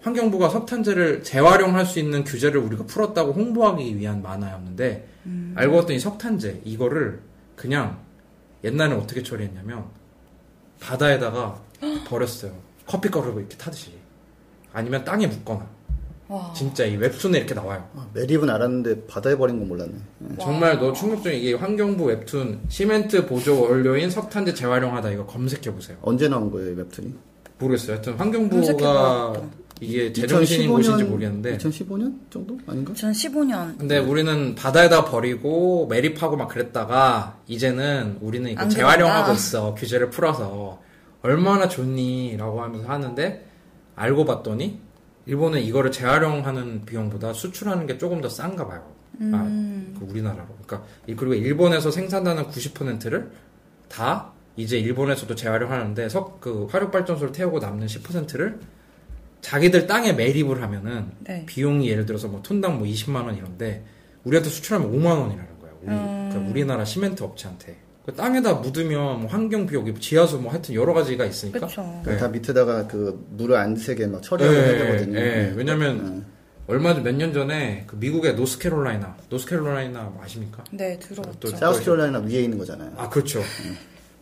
Speaker 1: 환경부가 석탄재를 재활용할 수 있는 규제를 우리가 풀었다고 홍보하기 위한 만화였는데 알고 봤더니 석탄재 이거를 그냥 옛날에 어떻게 처리했냐면 바다에다가 버렸어요. 커피 가루를 이렇게 타듯이 아니면 땅에 묻거나
Speaker 2: 와.
Speaker 1: 진짜 이 웹툰에 이렇게 나와요.
Speaker 3: 아, 매립은 알았는데 바다에 버린 건 몰랐네. 예.
Speaker 1: 정말 너 충격적인 이게 환경부 웹툰 시멘트 보조 원료인 석탄재 재활용하다 이거 검색해 보세요.
Speaker 3: 언제 나온 거예요 이 웹툰이?
Speaker 1: 모르겠어요. 하여튼. 환경부가 이게 제정신인 곳인지 모르겠는데
Speaker 3: 2015년 정도 아닌가?
Speaker 2: 전 15년.
Speaker 1: 근데 우리는 바다에다 버리고 매립하고 막 그랬다가 이제는 우리는 이거
Speaker 2: 안
Speaker 1: 재활용하고
Speaker 2: 그런다.
Speaker 1: 있어 규제를 풀어서 얼마나 좋니라고 하면서 하는데 알고 봤더니 일본은 이거를 재활용하는 비용보다 수출하는 게 조금 더 싼가 봐요. 아, 그 우리나라로. 그러니까 이- 그리고 일본에서 생산하는 90%를 다 이제 일본에서도 재활용하는데 석 그 화력 발전소를 태우고 남는 10%를 자기들 땅에 매립을 하면은
Speaker 2: 네.
Speaker 1: 비용이 예를 들어서 뭐 톤당 뭐 20만 원 이런데 우리한테 수출하면 5만 원이라는 거예요. 우리, 그러니까 우리나라 시멘트 업체한테. 그 땅에다 묻으면 뭐 환경 비용, 지하수 뭐 하여튼 여러 가지가 있으니까.
Speaker 2: 그쵸.
Speaker 3: 다 밑에다가 그 물을 안 새게 막 처리하고
Speaker 1: 예,
Speaker 3: 해야 되거든요.
Speaker 1: 예,
Speaker 3: 예.
Speaker 1: 왜냐면 얼마 전 몇 년 전에 그 미국의 노스캐롤라이나, 노스캐롤라이나 뭐 아십니까?
Speaker 2: 네, 들어봤죠.
Speaker 1: 또-
Speaker 3: 사우스캐롤라이나 위에 있는 거잖아요.
Speaker 1: 아 그렇죠.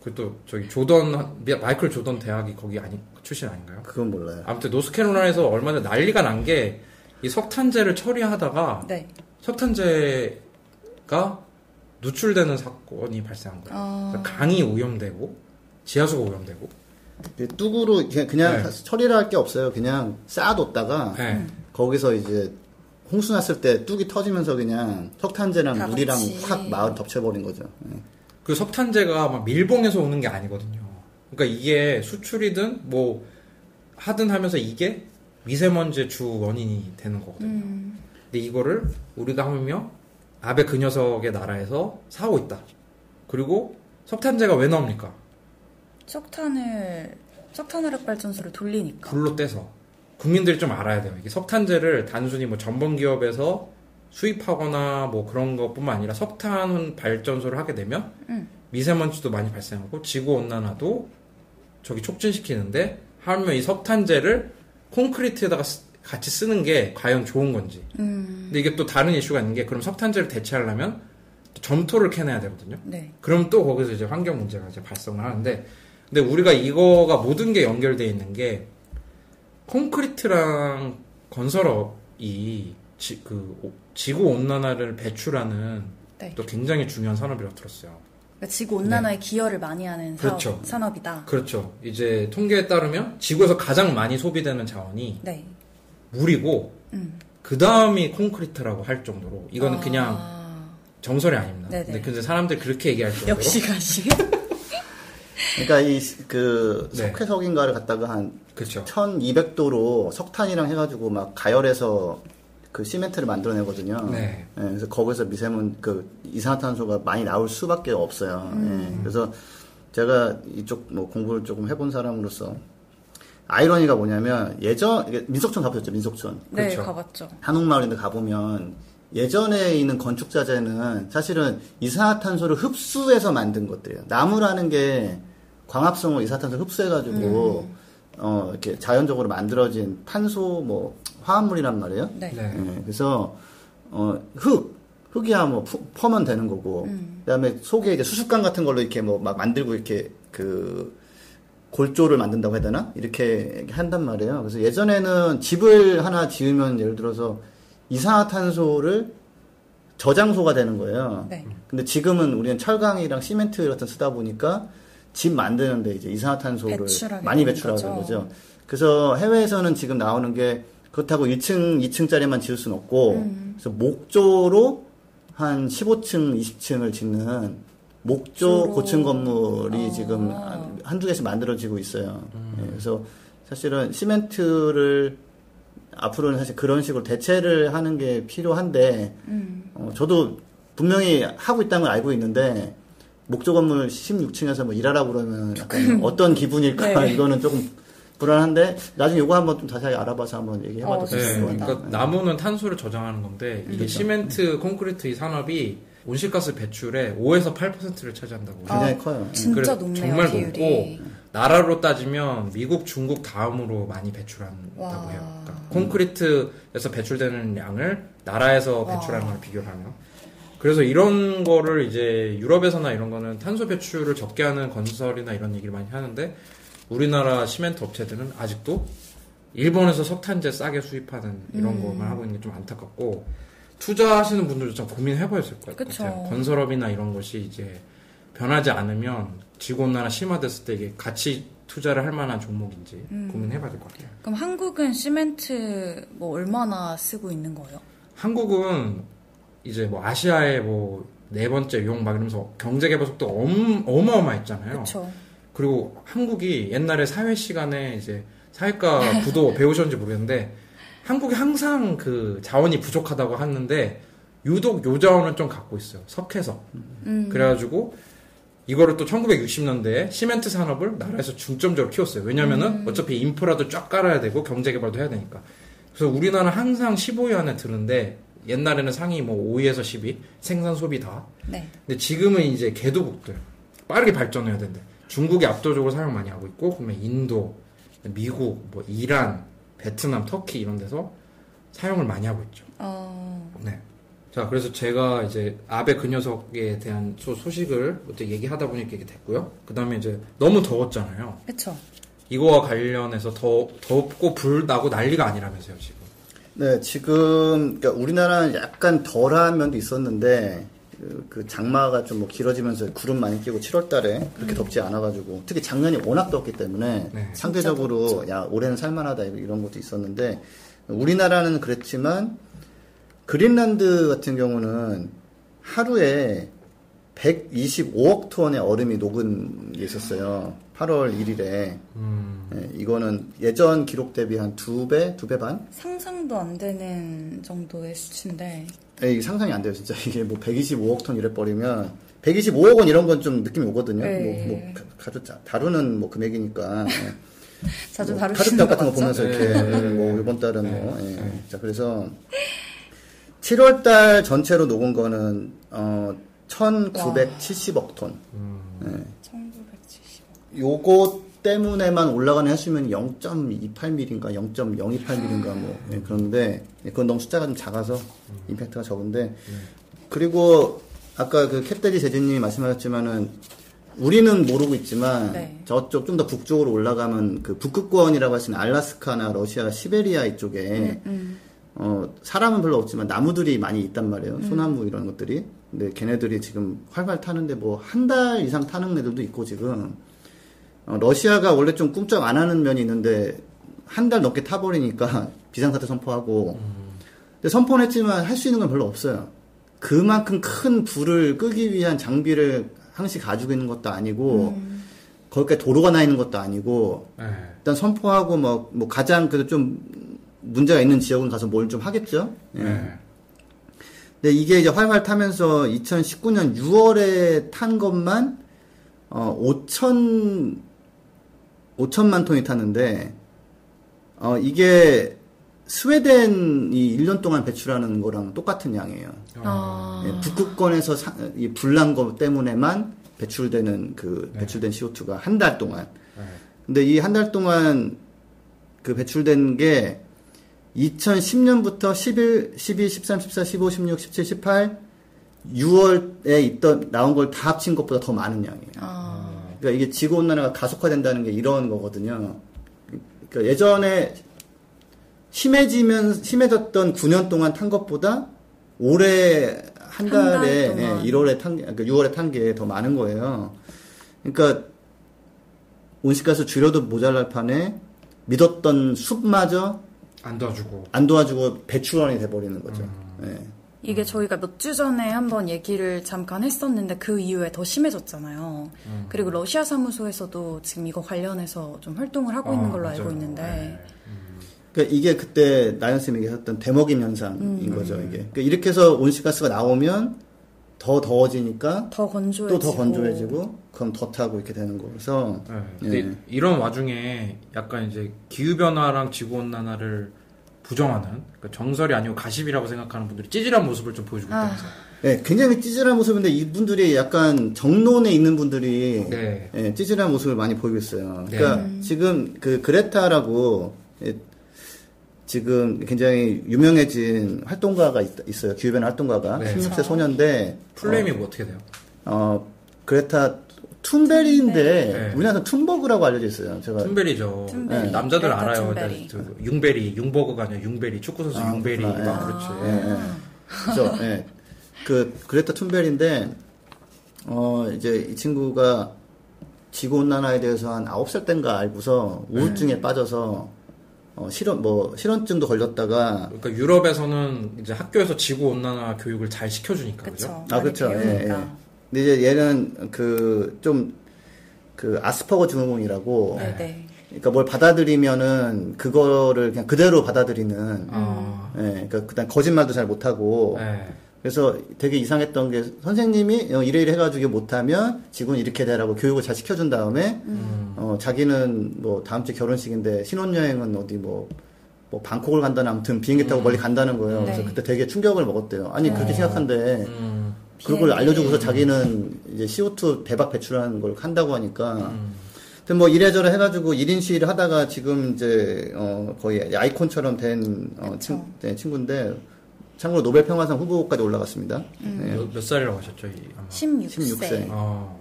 Speaker 1: 그또 저기 조던 미- 마이클 조던 대학이 거기 아니 출신 아닌가요?
Speaker 3: 그건 몰라요.
Speaker 1: 아무튼 노스캐롤라이나에서 얼마 전에 난리가 난 게 이 석탄재를 처리하다가
Speaker 2: 네.
Speaker 1: 석탄재가 누출되는 사건이 발생한 거예요.
Speaker 2: 아.
Speaker 1: 그러니까 강이 오염되고 지하수가 오염되고.
Speaker 3: 그 뚝으로 그냥, 그냥
Speaker 1: 네.
Speaker 3: 처리를 할 게 없어요. 그냥 쌓아뒀다가
Speaker 1: 네.
Speaker 3: 거기서 이제 홍수 났을 때 뚝이 터지면서 그냥 석탄재랑
Speaker 2: 다
Speaker 3: 물이랑. 확 마을 덮쳐버린 거죠. 예.
Speaker 1: 그 석탄재가 막 밀봉해서 오는 게 아니거든요. 그러니까 이게 수출이든 뭐 하든 하면서 이게 미세먼지의 주 원인이 되는 거거든요.
Speaker 2: 음.
Speaker 1: 근데 이거를 우리가 하며 아베 그 녀석의 나라에서 사고 있다. 그리고 석탄재가 왜 나옵니까?
Speaker 2: 석탄을 석탄 화력 발전소를 돌리니까.
Speaker 1: 불로 떼서 국민들이 좀 알아야 돼요. 이게 석탄재를 단순히 뭐 전범 기업에서 수입하거나 뭐 그런 것뿐만 아니라 석탄 발전소를 하게 되면
Speaker 2: 음.
Speaker 1: 미세먼지도 많이 발생하고 지구 온난화도 저기 촉진시키는데 하면 이 석탄재를 콘크리트에다가 쓰- 같이 쓰는 게 과연 좋은 건지.
Speaker 2: 음.
Speaker 1: 근데 이게 또 다른 이슈가 있는 게 그럼 석탄재를 대체하려면 점토를 캐내야 되거든요.
Speaker 2: 네.
Speaker 1: 그럼 또 거기서 이제 환경 문제가 이제 발생을 하는데, 근데 우리가 이거가 모든 게 연결돼 있는 게 콘크리트랑 건설업이 지, 그 오- 지구 온난화를 배출하는
Speaker 2: 네.
Speaker 1: 또 굉장히 중요한 산업이라고 들었어요.
Speaker 2: 그러니까 지구 온난화에 기여를 많이 하는 사업,
Speaker 1: 그렇죠.
Speaker 2: 산업이다.
Speaker 1: 그렇죠. 이제 통계에 따르면 지구에서 가장 많이 소비되는 자원이
Speaker 2: 네.
Speaker 1: 물이고
Speaker 2: 음.
Speaker 1: 그 다음이 콘크리트라고 할 정도로 이거는
Speaker 2: 아,
Speaker 1: 그냥 정설이 아닙니다.
Speaker 2: 네네.
Speaker 1: 근데 근데 사람들이 그렇게 얘기할 정도로
Speaker 2: 역시 가시.
Speaker 3: 그러니까 이그
Speaker 1: 네.
Speaker 3: 석회석인가를 갖다가 한
Speaker 1: 그렇죠.
Speaker 3: 1200도로 석탄이랑 해가지고 막 가열해서 그 시멘트를 만들어내거든요.
Speaker 1: 네.
Speaker 3: 예, 그래서 거기서 미세먼 그 이산화탄소가 많이 나올 수밖에 없어요.
Speaker 1: 음.
Speaker 3: 예, 그래서 제가 이쪽 뭐 공부를 조금 해본 사람으로서 아이러니가 뭐냐면 예전 민속촌 가보셨죠? 민속촌.
Speaker 2: 네,
Speaker 1: 그렇죠.
Speaker 2: 가봤죠.
Speaker 3: 한옥마을인데 가보면 예전에 있는 건축 자재는 사실은 이산화탄소를 흡수해서 만든 것들이에요. 나무라는 게 광합성으로 이산화탄소 흡수해가지고 어 이렇게 자연적으로 만들어진 탄소 뭐 화합물이란 말이에요.
Speaker 2: 네.
Speaker 1: 네.
Speaker 3: 예, 그래서 어, 흙 흙이야 뭐 푸- 퍼면 되는 거고 그다음에 속에 이제 수습관 같은 걸로 이렇게 뭐 막 만들고 이렇게 그 골조를 만든다고 해야 되나 이렇게 한단 말이에요. 그래서 예전에는 집을 하나 지으면 예를 들어서 이산화탄소를 저장소가 되는 거예요.
Speaker 2: 네.
Speaker 3: 근데 지금은 우리는 철강이랑 시멘트 같은 거 쓰다 보니까 집 만드는데 이제 이산화탄소를
Speaker 2: 배출하게
Speaker 3: 많이 배출하는
Speaker 2: 거죠.
Speaker 3: 거죠. 그래서 해외에서는 지금 나오는 게 그렇다고 1층, 2층짜리만 지을 수는 없고
Speaker 2: 음.
Speaker 3: 그래서 목조로 한 15층, 20층을 짓는 목조
Speaker 2: 목조로.
Speaker 3: 고층 건물이
Speaker 2: 아.
Speaker 3: 지금 한두 개씩 만들어지고 있어요. 예, 그래서 사실은 시멘트를 앞으로는 사실 그런 식으로 대체를 하는 게 필요한데
Speaker 2: 음.
Speaker 3: 어, 저도 분명히 하고 있다는 걸 알고 있는데 목조 건물 16층에서 뭐 일하라고 그러면 약간 어떤 기분일까
Speaker 2: 네.
Speaker 3: 이거는 조금 불안한데 나중에 이거 한번 좀 자세히 알아봐서 한번 얘기해봐도
Speaker 2: 어,
Speaker 3: 될
Speaker 1: 네,
Speaker 3: 것. 같아요.
Speaker 1: 그러니까 나무는 탄소를 저장하는 건데 이게
Speaker 3: 그렇죠.
Speaker 1: 시멘트, 콘크리트 이 산업이 온실가스 배출의 5에서 8%를 차지한다고.
Speaker 3: 굉장히
Speaker 2: 아,
Speaker 3: 커요.
Speaker 2: 진짜
Speaker 1: 그래서
Speaker 2: 높네요,
Speaker 1: 정말
Speaker 2: 비율이.
Speaker 1: 높고 나라로 따지면 미국, 중국 다음으로 많이 배출한다고
Speaker 2: 와.
Speaker 1: 해요. 그러니까 콘크리트에서 배출되는 양을 나라에서
Speaker 2: 와.
Speaker 1: 배출하는 걸 비교하면. 그래서 이런 거를 이제 유럽에서나 이런 거는 탄소 배출을 적게 하는 건설이나 이런 얘기를 많이 하는데 우리나라 시멘트 업체들은 아직도 일본에서 석탄재 싸게 수입하는 이런
Speaker 2: 음.
Speaker 1: 것만 하고 있는 게 좀 안타깝고 투자하시는 분들도 좀 고민해봐야 될것
Speaker 2: 그쵸.
Speaker 1: 같아요. 건설업이나 이런 것이 이제 변하지 않으면 지구온난화 심화됐을 때 이게 같이 투자를 할 만한 종목인지
Speaker 2: 음.
Speaker 1: 고민해봐야 될 것 같아요.
Speaker 2: 그럼 한국은 시멘트 뭐 얼마나 쓰고 있는 거예요?
Speaker 1: 한국은 이제 뭐 아시아의 뭐 네 번째 용 막 이러면서 경제 개발 속도 엄, 어마어마했잖아요.
Speaker 2: 그렇죠.
Speaker 1: 그리고 한국이 옛날에 사회 시간에 이제 사회과 부도 배우셨는지 모르겠는데 한국이 항상 그 자원이 부족하다고 하는데 유독 요 자원을 좀 갖고 있어요. 석회석.
Speaker 2: 음.
Speaker 1: 그래가지고 이거를 또 1960년대에 시멘트 산업을 나라에서 중점적으로 키웠어요. 왜냐면은 어차피 인프라도 쫙 깔아야 되고 경제 개발도 해야 되니까. 그래서 우리나라는 항상 15위 안에 드는데 옛날에는 상위 뭐 5위에서 10위 생산 소비 다.
Speaker 2: 네.
Speaker 1: 근데 지금은 이제 개도국들 빠르게 발전해야 된대. 중국이 압도적으로 사용 많이 하고 있고, 그러면 인도, 미국, 뭐 이란, 베트남, 터키 이런 데서 사용을 많이 하고 있죠.
Speaker 2: 어,
Speaker 1: 네. 자, 그래서 제가 이제 아베 그 녀석에 대한 소, 소식을 어떻게 얘기하다 보니까 이게 됐고요. 그 다음에 이제 너무 더웠잖아요.
Speaker 2: 그렇죠.
Speaker 1: 이거와 관련해서 더 덥고 불 나고 난리가 아니라면서요, 지금.
Speaker 3: 네, 지금 그러니까 우리나라는 약간 덜한 면도 있었는데 그, 그 장마가 좀 뭐 길어지면서 구름 많이 끼고 7월달에 그렇게 덥지 않아가지고 특히 작년이 워낙 덥기 때문에
Speaker 1: 네.
Speaker 3: 상대적으로 야 올해는 살만하다 이런 것도 있었는데 우리나라는 그랬지만 그린란드 같은 경우는 하루에 125억 톤의 얼음이 녹은 게 있었어요. 8월 1일에
Speaker 1: 음,
Speaker 3: 예, 이거는 예전 기록 대비 한 두 배, 두 배 반?
Speaker 2: 상상도 안 되는 정도의 수치인데.
Speaker 3: 에 이게 상상이 안 돼요, 진짜. 이게 뭐 125억 톤 이래 버리면 125억 원 이런 건 좀 느낌이 오거든요.
Speaker 2: 네.
Speaker 3: 뭐, 뭐 가- 가족 자- 다루는 뭐 금액이니까 예.
Speaker 2: 자주
Speaker 3: 뭐
Speaker 2: 다루시는 것
Speaker 3: 카드값 같은 거? 보면서 이렇게
Speaker 1: 네.
Speaker 3: 뭐 이번 달은 뭐
Speaker 1: 네.
Speaker 3: 예. 자 그래서 7월 달 전체로 녹은 거는 어 1,970억 톤.
Speaker 1: 음,
Speaker 3: 예.
Speaker 2: 1970.
Speaker 3: 요거 때문에만 올라가는 해수면이 0.28mm인가 0.028mm인가 뭐 예, 그런데 예, 그건 너무 숫자가 좀 작아서 임팩트가 적은데 그리고 아까 그 캣데디 재진님이 말씀하셨지만은 우리는 모르고 있지만
Speaker 2: 네.
Speaker 3: 저쪽 좀 더 북쪽으로 올라가면 그 북극권이라고 할 수 있는 알라스카나 러시아, 시베리아 이쪽에 어, 사람은 별로 없지만 나무들이 많이 있단 말이에요. 소나무 이런 것들이. 근데 걔네들이 지금 활발 타는데 뭐 한 달 이상 타는 애들도 있고 지금 어, 러시아가 원래 좀 꿈쩍 안 하는 면이 있는데 한 달 넘게 타버리니까 비상사태 선포하고 근데 선포는 했지만 할 수 있는 건 별로 없어요. 그만큼 큰 불을 끄기 위한 장비를 항시 가지고 있는 것도 아니고 거기까지 도로가 나 있는 것도 아니고
Speaker 1: 네.
Speaker 3: 일단 선포하고 뭐, 뭐 가장 그래도 좀 문제가 있는 지역은 가서 뭘 좀 하겠죠. 예.
Speaker 1: 네.
Speaker 3: 근데 이게 이제 활활 타면서 2019년 6월에 탄 것만 어 5천 5천만 톤이 탔는데 어 이게 스웨덴이 1년 동안 배출하는 거랑 똑같은 양이에요.
Speaker 2: 아.
Speaker 3: 예, 북극권에서 사- 이 불난 거 때문에만 배출되는 그 배출된 CO2가 한 달 동안.
Speaker 1: 네.
Speaker 3: 근데 이 한 달 동안 그 배출된 게 2010년부터 11, 12, 13, 14, 15, 16, 17, 18, 6월에 있던 나온 걸 다 합친 것보다 더 많은 양이에요.
Speaker 2: 아.
Speaker 3: 그러니까 이게 지구 온난화가 가속화된다는 게 이런 거거든요. 그러니까 예전에 심해지면 심해졌던 9년 동안 탄 것보다 올해 한
Speaker 2: 한달
Speaker 3: 달에. 예, 1월에 탄 게, 그러니까 6월에 탄 게 더 많은 거예요. 그러니까 온실가스 줄여도 모자랄 판에 믿었던 숲마저
Speaker 1: 안 도와주고.
Speaker 3: 안 도와주고 배출원이 돼버리는 거죠. 예.
Speaker 2: 이게 저희가 몇 주 전에 한번 얘기를 잠깐 했었는데 그 이후에 더 심해졌잖아요. 그리고 러시아 사무소에서도 지금 이거 관련해서 좀 활동을 하고 있는
Speaker 1: 아,
Speaker 2: 걸로
Speaker 1: 맞아요.
Speaker 2: 알고 있는데
Speaker 1: 네.
Speaker 3: 그러니까 이게 그때 나연 쌤이 얘기했던 대먹임 현상인 거죠. 이게 그러니까 이렇게 해서 온실가스가 나오면 더 더워지니까
Speaker 2: 더 건조해지고
Speaker 3: 또 더 건조해지고 그럼 더 타고 이렇게 되는 거라서
Speaker 1: 네. 근데
Speaker 3: 예.
Speaker 1: 이런 와중에 약간 이제 기후 변화랑 지구 온난화를 부정하는 그러니까 정설이 아니고 가십이라고 생각하는 분들이 찌질한 모습을 좀 보여주고
Speaker 2: 아.
Speaker 1: 있다면서.
Speaker 3: 예, 굉장히 찌질한 모습인데 이분들이 약간 정론에 있는 분들이
Speaker 1: 네.
Speaker 3: 예, 찌질한 모습을 많이 보이고 있어요.
Speaker 1: 네.
Speaker 3: 그러니까 지금 그 그레타라고 예, 지금 굉장히 유명해진 활동가가 있, 어요 기후변화 활동가가
Speaker 1: 네.
Speaker 3: 16세 소년인데
Speaker 1: 풀네임이 뭐 어떻게 돼요?
Speaker 3: 어, 그레타 툰베리인데
Speaker 1: 네.
Speaker 3: 우리나라에서 툰버그라고 알려져 있어요. 제가
Speaker 1: 툰베리죠.
Speaker 2: 툰베리.
Speaker 1: 네, 남자들
Speaker 2: 그레타
Speaker 1: 알아요.
Speaker 2: 툰베리.
Speaker 1: 저 융베리, 융버그가 아니라 융베리, 축구 선수
Speaker 3: 아,
Speaker 1: 융베리. 막
Speaker 2: 아.
Speaker 1: 그렇지.
Speaker 3: 예, 예. 그죠. 예. 그 그레타 툰베리인데 어 이제 이 친구가 지구 온난화에 대해서 한 9살 땐가 알고서 우울증에
Speaker 1: 네.
Speaker 3: 빠져서 어 실현 뭐 실현증도 걸렸다가
Speaker 1: 그러니까 유럽에서는 이제 학교에서 지구 온난화 교육을 잘 시켜주니까 그죠?
Speaker 2: 그쵸
Speaker 3: 아 그렇죠. 예, 예. 근데 이제 얘는 그 좀 그 아스퍼거 증후군이라고
Speaker 2: 네네
Speaker 3: 그러니까 뭘 받아들이면은 그거를 그냥 그대로 받아들이는
Speaker 1: 아,
Speaker 3: 예, 그러니까 그다음 거짓말도 잘 못하고
Speaker 1: 네.
Speaker 3: 그래서 되게 이상했던 게 선생님이 어, 이래 이래 해가지고 못하면 지구는 이렇게 되라고 교육을 잘 시켜준 다음에
Speaker 1: 음.
Speaker 3: 어, 자기는 뭐 다음 주 결혼식인데 신혼여행은 어디 뭐, 뭐 방콕을 간다는 아무튼 비행기 타고
Speaker 1: 음.
Speaker 3: 멀리 간다는 거예요. 그래서
Speaker 2: 네.
Speaker 3: 그때 되게 충격을 먹었대요. 아니 그렇게 생각한데
Speaker 1: 음,
Speaker 3: 그걸. 알려주고서 자기는 이제 CO2 대박 배출하는 걸 한다고 하니까
Speaker 1: 음.
Speaker 3: 하여튼 뭐 이래저래 해가지고 1인 시위를 하다가 지금 이제 어 거의 아이콘처럼 된 어. 친, 네, 친구인데 참고로 노벨 평화상 후보까지 올라갔습니다. 네.
Speaker 1: 몇, 몇 살이라고 하셨죠? 이 아마.
Speaker 2: 16세,
Speaker 3: 16세.
Speaker 1: 아,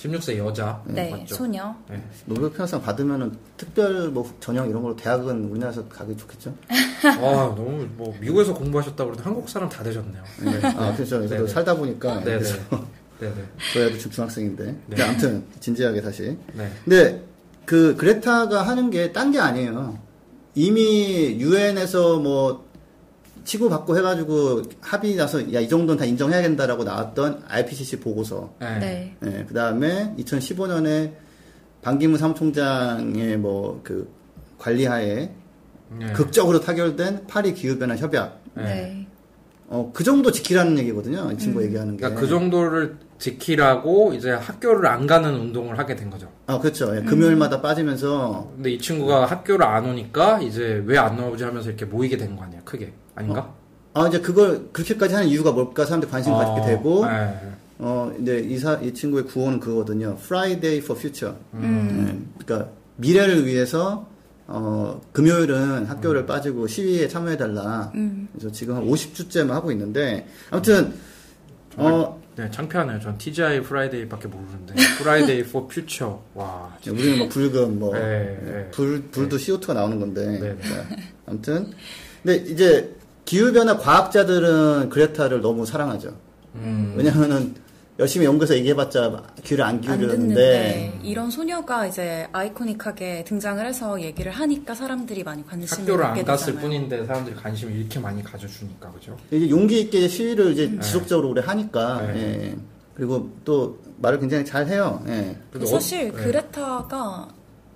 Speaker 1: 16세 여자
Speaker 2: 네
Speaker 1: 맞죠?
Speaker 2: 소녀
Speaker 1: 네.
Speaker 3: 노벨 평화상 받으면은 특별 뭐 전형 이런 걸로 대학은 우리나라에서 가기 좋겠죠?
Speaker 1: 아 너무 뭐 미국에서 공부하셨다고 그래도 한국 사람 다 되셨네요. 네.
Speaker 3: 아 그렇죠. 저도. 살다 보니까
Speaker 1: 네네.
Speaker 3: 그래서
Speaker 1: 네네.
Speaker 3: 저희도 지금 중학생인데.
Speaker 1: 네.
Speaker 3: 근데 아무튼 진지하게 다시.
Speaker 1: 네.
Speaker 3: 근데 그 그레타가 하는 게 딴 게 아니에요. 이미 유엔에서 뭐 치고 받고 해가지고 합의 나서 야 이 정도는 다 인정해야 된다라고 나왔던 IPCC 보고서.
Speaker 1: 네.
Speaker 2: 네
Speaker 3: 예, 그 다음에 2015년에 반기문 사무총장의 뭐 그 관리하에
Speaker 1: 네.
Speaker 3: 극적으로 타결된 파리 기후변화 협약.
Speaker 1: 네.
Speaker 2: 네.
Speaker 3: 어, 그 정도 지키라는 얘기거든요. 이 친구 얘기하는 게.
Speaker 1: 그러니까 그 정도를 지키라고 이제 학교를 안 가는 운동을 하게 된 거죠.
Speaker 3: 아, 그렇죠. 예, 금요일마다 빠지면서
Speaker 1: 근데 이 친구가 학교를 안 오니까 이제 왜 안 나오지 하면서 이렇게 모이게 된 거 아니에요? 크게 아닌가?
Speaker 3: 아, 이제 그걸 그렇게까지 하는 이유가 뭘까 사람들 이 관심 을 가지게 되고
Speaker 1: 네.
Speaker 3: 어, 이제 이, 사, 이 친구의 구호는 그거거든요. Friday for Future.
Speaker 2: 음.
Speaker 3: 예, 그러니까 미래를 위해서 어, 금요일은 학교를 빠지고 시위에 참여해 달라.
Speaker 2: 음.
Speaker 3: 그래서 지금 한 50주째만 하고 있는데 아무튼 어,
Speaker 1: 네, 창피하네요. 전 TGI 프라이데이밖에 모르는데 Friday for future. 와.
Speaker 3: 네, 우리는 뭐 붉은 뭐
Speaker 1: 네, 네.
Speaker 3: 불, 불도 CO2가 나오는 건데.
Speaker 1: 네, 네.
Speaker 3: 자, 아무튼. 근데 이제 기후변화 과학자들은 그레타를 너무 사랑하죠.
Speaker 1: 음.
Speaker 3: 왜냐면은 열심히 연구해서 얘기해봤자 귀를
Speaker 2: 안안
Speaker 3: 기울였는데.
Speaker 2: 이런 소녀가 이제 iconic하게 등장을 해서 얘기를 하니까 사람들이 많이 관심을
Speaker 1: 학교를 안 갔을
Speaker 2: 되잖아요.
Speaker 1: 뿐인데 사람들이 관심을 이렇게 많이 가져주니까 그죠?
Speaker 3: 이제 용기 있게 시위를 이제 지속적으로 오래 하니까.
Speaker 1: 네.
Speaker 3: 예. 그리고 또 말을 굉장히 잘 해요. 예.
Speaker 2: 사실
Speaker 1: 어- 네.
Speaker 2: 그레타가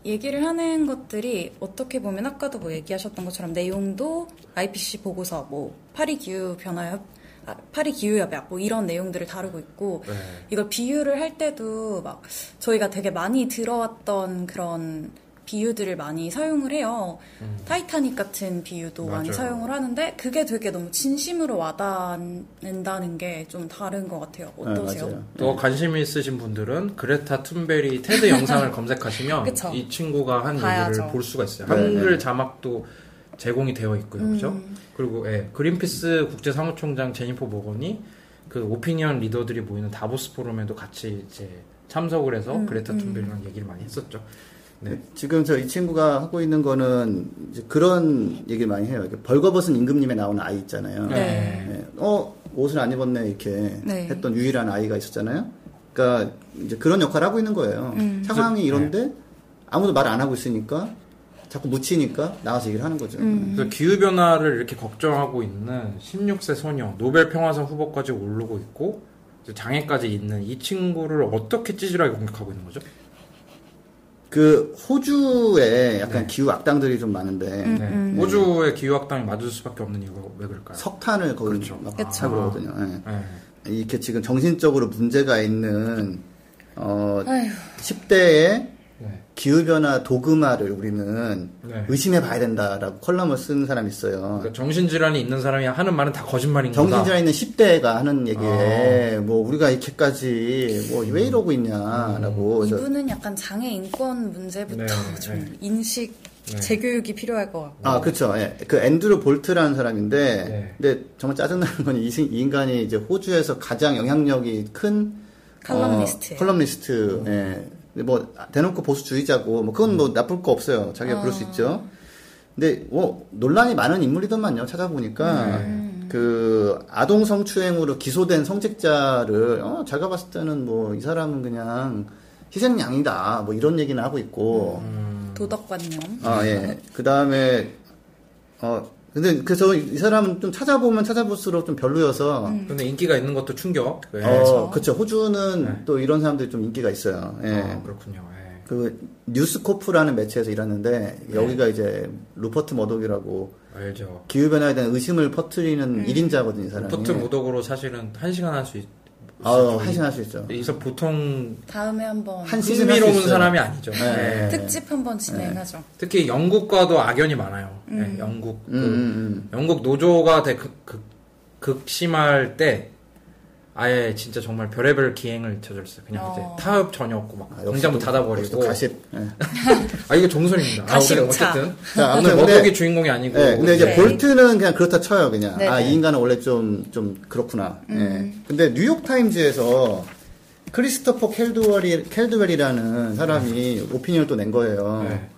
Speaker 2: 얘기를 하는 것들이 어떻게 보면 아까도 뭐 얘기하셨던 것처럼 내용도 IPCC 보고서 뭐 파리 기후 변화협 아, 파리 기후협약 뭐 이런 내용들을 다루고 있고
Speaker 1: 네.
Speaker 2: 이걸 비유를 할 때도 막 저희가 되게 많이 들어왔던 그런 비유들을 많이 사용을 해요. 타이타닉 같은 비유도 많이
Speaker 1: 음. 맞아요.
Speaker 2: 사용을 하는데 그게 되게 너무 진심으로 와닿는다는 게 좀 다른 것 같아요. 어떠세요?
Speaker 3: 네.
Speaker 1: 또 관심 있으신 분들은 그레타 툰베리 테드 영상을 검색하시면
Speaker 2: 그쵸.
Speaker 1: 이 친구가 한
Speaker 2: 봐야죠.
Speaker 1: 얘기를 볼 수가 있어요.
Speaker 3: 네,
Speaker 1: 한글
Speaker 3: 네.
Speaker 1: 자막도 제공이 되어 있고요. 그죠?
Speaker 2: 음.
Speaker 1: 그리고 예, 그린피스 국제 사무총장 제니퍼 모건이 그 오피니언 리더들이 모이는 다보스 포럼에도 같이 이제 참석을 해서
Speaker 2: 음,
Speaker 1: 그레타
Speaker 2: 음.
Speaker 1: 툰베리랑 얘기를 많이 했었죠. 네.
Speaker 3: 지금 저 이 친구가 하고 있는 거는 이제 그런 얘기를 많이 해요. 벌거벗은 임금님에 나오는 아이 있잖아요.
Speaker 2: 네.
Speaker 3: 예, 어 옷을 안 입었네 이렇게
Speaker 2: 네.
Speaker 3: 했던 유일한 아이가 있었잖아요. 그러니까 이제 그런 역할을 하고 있는 거예요.
Speaker 2: 음.
Speaker 3: 상황이 이런데 아무도 말 안 하고 있으니까 자꾸 묻히니까 나와서 얘기를 하는 거죠.
Speaker 2: 음.
Speaker 1: 그래서 기후 변화를 이렇게 걱정하고 있는 16세 소녀 노벨 평화상 후보까지 오르고 있고 장애까지 있는 이 친구를 어떻게 찌질하게 공격하고 있는 거죠?
Speaker 3: 그 호주에 약간
Speaker 1: 네.
Speaker 3: 기후 악당들이 좀 많은데
Speaker 2: 음,
Speaker 1: 네.
Speaker 2: 음.
Speaker 1: 호주의 기후 악당이 맞을 수밖에 없는 이유가 왜 그럴까요?
Speaker 3: 석탄을 거기
Speaker 1: 그렇죠.
Speaker 3: 막. 하고 그러거든요. 예.
Speaker 1: 네.
Speaker 3: 이렇게 지금 정신적으로 문제가 있는 어
Speaker 2: 아휴.
Speaker 3: 10대의
Speaker 1: 네.
Speaker 3: 기후변화 도그마를 우리는
Speaker 1: 네.
Speaker 3: 의심해 봐야 된다라고 컬럼을 쓴 사람이 있어요.
Speaker 1: 그러니까 정신질환이 있는 사람이 하는 말은 다 거짓말인 거다.
Speaker 3: 정신질환 있는 10대가 하는 얘기에
Speaker 1: 아.
Speaker 3: 뭐 우리가 이렇게까지 뭐 왜 이러고 있냐라고 그래서
Speaker 2: 이분은 약간 장애 인권 문제부터
Speaker 1: 네,
Speaker 2: 좀
Speaker 1: 네.
Speaker 2: 인식
Speaker 1: 네.
Speaker 2: 재교육이 필요할 것 같고.
Speaker 3: 아 그렇죠. 예. 그 앤드루 볼트라는 사람인데
Speaker 1: 네.
Speaker 3: 근데 정말 짜증나는 건 이 인간이 이제 호주에서 가장 영향력이 큰
Speaker 2: 칼럼니스트예요.
Speaker 3: 어, 컬럼니스트. 예. 뭐 대놓고 보수주의자고 뭐 그건 뭐 나쁠 거 없어요. 자기가 그럴 수
Speaker 2: 어.
Speaker 3: 있죠. 근데 뭐 논란이 많은 인물이더만요. 찾아보니까 그 아동 성추행으로 기소된 성직자를 어, 제가 봤을 때는 뭐 이 사람은 그냥 희생양이다. 뭐 이런 얘기는 하고 있고.
Speaker 1: 음.
Speaker 2: 도덕관념.
Speaker 3: 아, 예. 그 다음에, 어, 근데, 그래서 이 사람은 좀 찾아보면 찾아볼수록 좀 별로여서,
Speaker 1: 근데 인기가 있는 것도 충격. 네.
Speaker 3: 어, 그쵸. 호주는
Speaker 1: 네.
Speaker 3: 또 이런 사람들이 좀 인기가 있어요. 예.
Speaker 1: 아, 그렇군요. 예.
Speaker 3: 그, 뉴스코프라는 매체에서 일하는데, 여기가 이제, 루퍼트 머독이라고,
Speaker 1: 알죠.
Speaker 3: 기후 변화에 대한 의심을 퍼뜨리는 일인자거든요 이 사람이.
Speaker 1: 퍼트 머독으로 사실은 한 시간 할 수 있.
Speaker 3: 아, 한신 할 수 있죠.
Speaker 1: 여기서 보통
Speaker 2: 다음에 한번
Speaker 3: 한 시즌
Speaker 1: 흥미로운. 사람이 아니죠.
Speaker 3: 네.
Speaker 1: 예.
Speaker 2: 특집 한번 진행하죠.
Speaker 1: 특히 영국과도 악연이 많아요. 예, 영국
Speaker 3: 음,
Speaker 1: 그
Speaker 3: 음, 음.
Speaker 1: 영국 노조가 되 극, 극, 극심할 때 아예 진짜 정말 별의별 기행을 저질렀어요. 그냥
Speaker 2: 어.
Speaker 1: 이제 타협 전혀 없고 막
Speaker 3: 아,
Speaker 1: 공장도
Speaker 3: 또-
Speaker 1: 닫아버리고.
Speaker 3: 가십. 예.
Speaker 1: 아 이거 정선입니다. 아,
Speaker 2: 가십차.
Speaker 1: 어쨌든
Speaker 3: 자, 아무튼
Speaker 1: 오늘 머독이 주인공이 아니고.
Speaker 3: 네, 근데 이제
Speaker 2: 네.
Speaker 3: 볼트는 그냥 그렇다 쳐요, 그냥.
Speaker 2: 네,
Speaker 3: 아,
Speaker 2: 네.
Speaker 3: 이 인간은 원래 좀, 좀 그렇구나.
Speaker 2: 음.
Speaker 3: 예. 근데 뉴욕 타임즈에서 크리스토퍼 켈드웰이, 켈드웰이라는 사람이 오피니언을 또 낸 거예요.
Speaker 1: 네.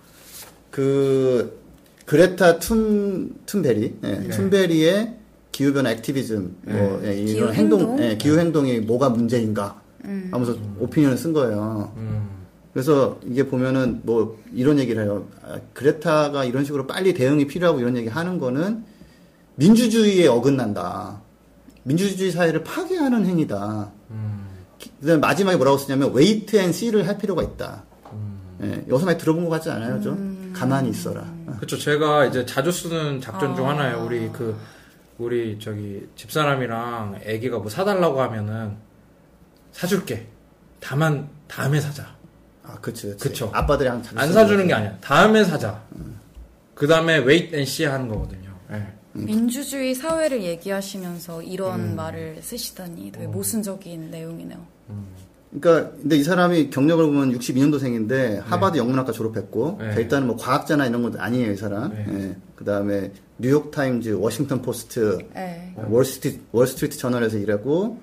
Speaker 3: 그, 그레타 툰, 툰베리, 예,
Speaker 1: 네.
Speaker 3: 툰베리의 기후변화 액티비즘, 뭐, 예, 이런
Speaker 2: 기후행동?
Speaker 3: 행동, 예, 기후행동이 뭐가 문제인가
Speaker 2: 음.
Speaker 3: 하면서 오피니언을 쓴 거예요.
Speaker 1: 음,
Speaker 3: 그래서 이게 보면은 뭐 이런 얘기를 해요. 아, 그레타가 이런 식으로 빨리 대응이 필요하고 이런 얘기 하는 거는 민주주의에 어긋난다. 민주주의 사회를 파괴하는 행위다.
Speaker 1: 음,
Speaker 3: 그다음에 마지막에 뭐라고 쓰냐면 wait and see를 할 필요가 있다.
Speaker 1: 음.
Speaker 3: 예, 여기서 많이 들어본 것 같지 않아요, 좀? 가만히 있어라.
Speaker 1: 그렇죠. 제가 이제 자주 쓰는 작전 중
Speaker 2: 아.
Speaker 1: 하나예요. 우리 그 우리 저기 집사람이랑 아기가 뭐 사달라고 하면은 사줄게. 다만 다음에 사자.
Speaker 3: 아, 그치, 그치.
Speaker 1: 그쵸.
Speaker 3: 아빠들이 항상
Speaker 1: 안 사주는 게 아니야. 다음에 사자. 그 다음에 wait and see 하는 거거든요. 예.
Speaker 2: 민주주의 사회를 얘기하시면서 이런
Speaker 1: 음.
Speaker 2: 말을 쓰시다니 되게 모순적인 내용이네요.
Speaker 3: 그러니까 근데 이 사람이 경력을 보면 62년도생인데 하버드 영문학과 졸업했고
Speaker 1: 네.
Speaker 3: 일단은 뭐 과학자나 이런 건 아니에요 이 사람.
Speaker 1: 네.
Speaker 3: 예. 그다음에 뉴욕 타임즈, 워싱턴 포스트,
Speaker 2: 네.
Speaker 3: 월스트리트, 월스트리트 저널에서 일하고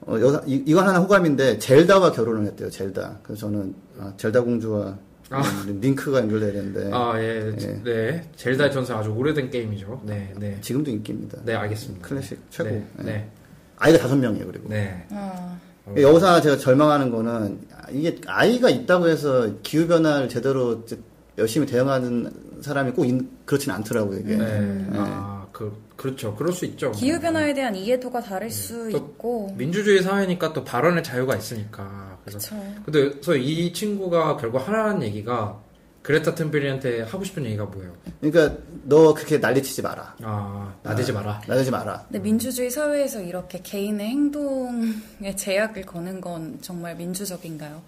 Speaker 3: 어, 여, 이, 이건 하나 호감인데 젤다와 결혼을 했대요. 젤다. 그래서 저는 아, 젤다 공주와
Speaker 1: 아.
Speaker 3: 음, 링크가 연결돼야 되는데
Speaker 1: 아, 예,
Speaker 3: 예.
Speaker 1: 네. 젤다 전설 아주 오래된 게임이죠. 네, 네.
Speaker 3: 지금도 인기입니다.
Speaker 1: 네, 알겠습니다.
Speaker 3: 클래식 최고.
Speaker 1: 네,
Speaker 3: 예.
Speaker 1: 네.
Speaker 3: 아이가 다섯 명이에요. 그리고
Speaker 1: 네.
Speaker 2: 어,
Speaker 3: 여기서 하나 제가 절망하는 거는 이게 아이가 있다고 해서 기후 변화를 제대로 열심히 대응하는 사람이 꼭 있- 그렇진 않더라고요. 이게.
Speaker 1: 네. 아, 그, 그렇죠. 그럴 수 있죠.
Speaker 2: 기후 변화에 대한 이해도가 다를
Speaker 1: 수또
Speaker 2: 있고
Speaker 1: 민주주의 사회니까 또 발언의 자유가 있으니까. 그래서
Speaker 2: 그렇죠.
Speaker 1: 근데 그래서 이 친구가 결국 하라는 얘기가 그레타 툰베리한테 하고 싶은 얘기가 뭐예요?
Speaker 3: 그러니까 너 그렇게 난리치지 마라.
Speaker 1: 아 나대지 마라.
Speaker 3: 나대지 마라.
Speaker 2: 근데 민주주의 사회에서 이렇게 개인의 행동에 제약을 거는 건 정말 민주적인가요?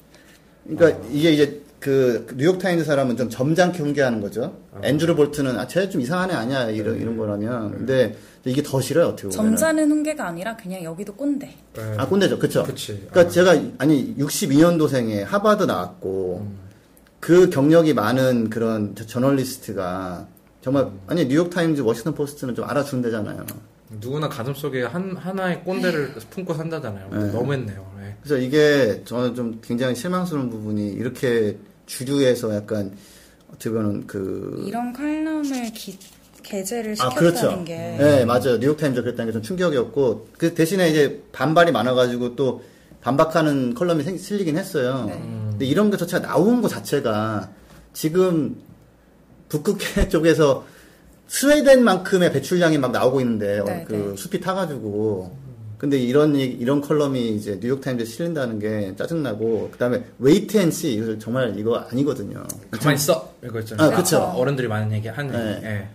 Speaker 3: 그러니까 이게 이제 그 뉴욕 타임즈 사람은 좀 점잖게 훈계하는 거죠. 앤드루 볼트는 아 쟤 좀 이상한 애 아니야 이런 이런 거라면 근데 이게 더 싫어요 어떻게 보면.
Speaker 2: 점잖은 훈계가 아니라 그냥 여기도 꼰대.
Speaker 1: 네.
Speaker 3: 아 꼰대죠, 그쵸?
Speaker 1: 그치.
Speaker 3: 그러니까
Speaker 1: 아.
Speaker 3: 제가 아니 62년도생에 하버드 나왔고 그 경력이 많은 그런 저- 저널리스트가 정말 아니 뉴욕 타임즈, 워싱턴 포스트는 좀 알아주는 데잖아요.
Speaker 1: 누구나 가슴 속에 한 하나의 꼰대를 품고 산다잖아요.
Speaker 3: 네.
Speaker 1: 너무했네요. 네.
Speaker 3: 그래서 이게 저는 좀 굉장히 실망스러운 부분이 이렇게 주류에서 약간 어떻게 보면 그
Speaker 2: 이런 칼럼을 기- 게재를
Speaker 3: 아,
Speaker 2: 시켰다는
Speaker 3: 그렇죠.
Speaker 2: 게
Speaker 3: 네, 맞아요. 뉴욕타임즈 그랬다는 게 좀 충격이었고, 그 대신에 이제 반발이 많아가지고 또 반박하는 컬럼이 생, 실리긴 했어요.
Speaker 2: 네.
Speaker 3: 근데 이런 것 자체가 나온 것 자체가 지금 북극해 쪽에서 스웨덴만큼의 배출량이 막 나오고 있는데, 어,
Speaker 2: 네,
Speaker 3: 그
Speaker 2: 네.
Speaker 3: 숲이 타가지고. 근데 이런, 이런 컬럼이 이제 뉴욕타임즈에 실린다는 게 짜증나고, 그 다음에 wait and see, 이거 정말 이거 아니거든요.
Speaker 1: 가만히 있어 이거 있잖아요.
Speaker 3: 아, 그쵸.
Speaker 1: 어른들이 많은 얘기 하는
Speaker 3: 네.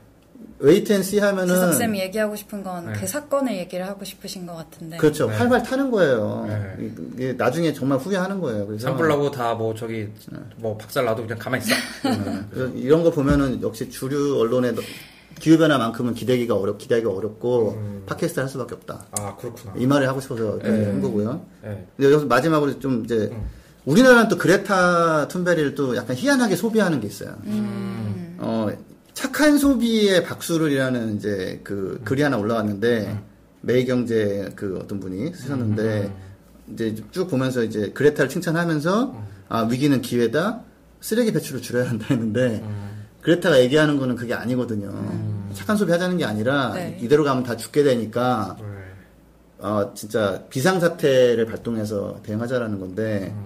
Speaker 1: 얘기. 예.
Speaker 3: 웨이트 앤씨 하면은.
Speaker 2: 지석쌤이 얘기하고 싶은 건그
Speaker 1: 네.
Speaker 2: 사건을 얘기를 하고 싶으신 것 같은데
Speaker 3: 그렇죠.
Speaker 1: 네.
Speaker 3: 활발 타는 거예요.
Speaker 1: 네.
Speaker 3: 이게 나중에 정말 후회하는 거예요. 그래서,
Speaker 1: 산불나고 다 뭐 저기 뭐 박살 나도 그냥 가만히 있어.
Speaker 3: 네. 이런 거 보면은 역시 주류 언론의 기후 변화만큼은 기대기가 어렵 기대하기가 어렵고
Speaker 1: 음.
Speaker 3: 팟캐스트 할 수밖에 없다.
Speaker 1: 아 그렇구나.
Speaker 3: 이 말을 하고 싶어서
Speaker 1: 네.
Speaker 3: 한 거고요.
Speaker 1: 예.
Speaker 3: 근데 여기서 마지막으로 좀 이제
Speaker 1: 음.
Speaker 3: 우리나라는 또 그레타 툰베리를 또 약간 희한하게 소비하는 게 있어요.
Speaker 1: 음.
Speaker 3: 어, 착한 소비의 박수를이라는 이제 그 글이 하나 올라왔는데
Speaker 1: 음.
Speaker 3: 매일경제 그 어떤 분이 쓰셨는데 이제 쭉 보면서 이제 그레타를 칭찬하면서
Speaker 1: 음.
Speaker 3: 아 위기는 기회다 쓰레기 배출을 줄여야 한다 했는데
Speaker 1: 음.
Speaker 3: 그레타가 얘기하는 거는 그게 아니거든요. 착한 소비 하자는 게 아니라
Speaker 2: 네.
Speaker 3: 이대로 가면 다 죽게 되니까
Speaker 1: 네.
Speaker 3: 어, 진짜 비상사태를 발동해서 대응하자라는 건데,
Speaker 1: 음.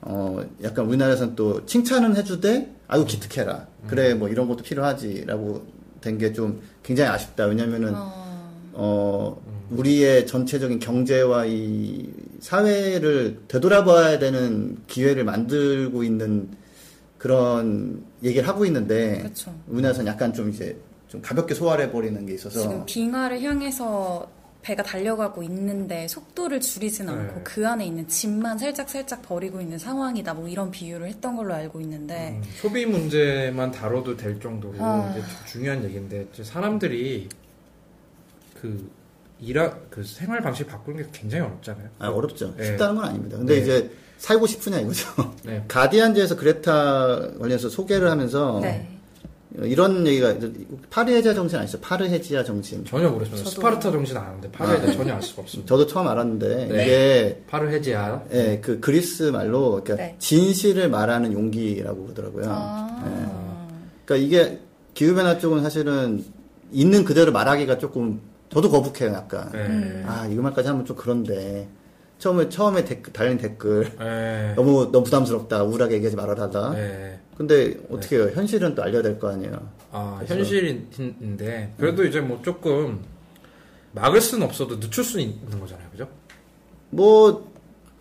Speaker 3: 어, 약간 우리나라에서는 또 칭찬은 해주되, 아유, 기특해라. 그래, 뭐 이런 것도 필요하지라고 된 게 좀 굉장히 아쉽다. 왜냐면은,
Speaker 2: 어,
Speaker 3: 어, 우리의 전체적인 경제와 이 사회를 되돌아봐야 되는 기회를 만들고 있는 그런 얘기를 하고 있는데,
Speaker 2: 그렇죠.
Speaker 3: 우리나라에서는 약간 좀 이제 좀 가볍게 소화해버리는 게 있어서,
Speaker 2: 지금 빙하를 향해서 배가 달려가고 있는데 속도를 줄이진 않고
Speaker 1: 네.
Speaker 2: 그 안에 있는 짐만 살짝 살짝 버리고 있는 상황이다 뭐 이런 비유를 했던 걸로 알고 있는데
Speaker 1: 음, 소비 문제만 다뤄도 될 정도로
Speaker 2: 아.
Speaker 1: 중요한 얘기인데 사람들이 그 일하 그 생활 방식 바꾸는 게 굉장히 어렵잖아요.
Speaker 3: 아, 어렵죠.
Speaker 1: 네.
Speaker 3: 쉽다는 건 아닙니다. 근데
Speaker 1: 네.
Speaker 3: 이제 살고 싶으냐 이거죠.
Speaker 1: 네.
Speaker 3: 가디안지에서 그레타 관련해서 소개를 하면서
Speaker 2: 네.
Speaker 3: 이런 얘기가 파르헤지아 정신 아시죠? 파르헤지아 정신.
Speaker 1: 전혀.
Speaker 2: 저도-
Speaker 1: 스파르타 정신 아는데 파르헤지
Speaker 3: 아.
Speaker 1: 전혀 알 수가 없습니다.
Speaker 3: 저도 처음 알았는데
Speaker 1: 네.
Speaker 3: 이게
Speaker 1: 파르헤지아.
Speaker 3: 예, 그 그리스 말로 그러니까
Speaker 2: 네.
Speaker 3: 진실을 말하는 용기라고 그러더라고요.
Speaker 2: 아,
Speaker 3: 그러니까 이게 기후 변화 쪽은 사실은 있는 그대로 말하기가 조금 저도 거북해요, 약간.
Speaker 1: 네.
Speaker 2: 음.
Speaker 3: 아, 이거 말까지 하면 좀 그런데 처음에 처음에 댓글, 달린 댓글
Speaker 1: 네.
Speaker 3: 너무 너무 부담스럽다, 우울하게 얘기하지 말아달라.
Speaker 1: 네.
Speaker 3: 근데 어떻게 해요? 현실은 또 알려야 될 거 아니에요.
Speaker 1: 아,
Speaker 3: 그래서-
Speaker 1: 현실인데 그래도 이제 뭐 조금 막을 수는 없어도 늦출 수는 있는 거잖아요, 그죠?
Speaker 3: 뭐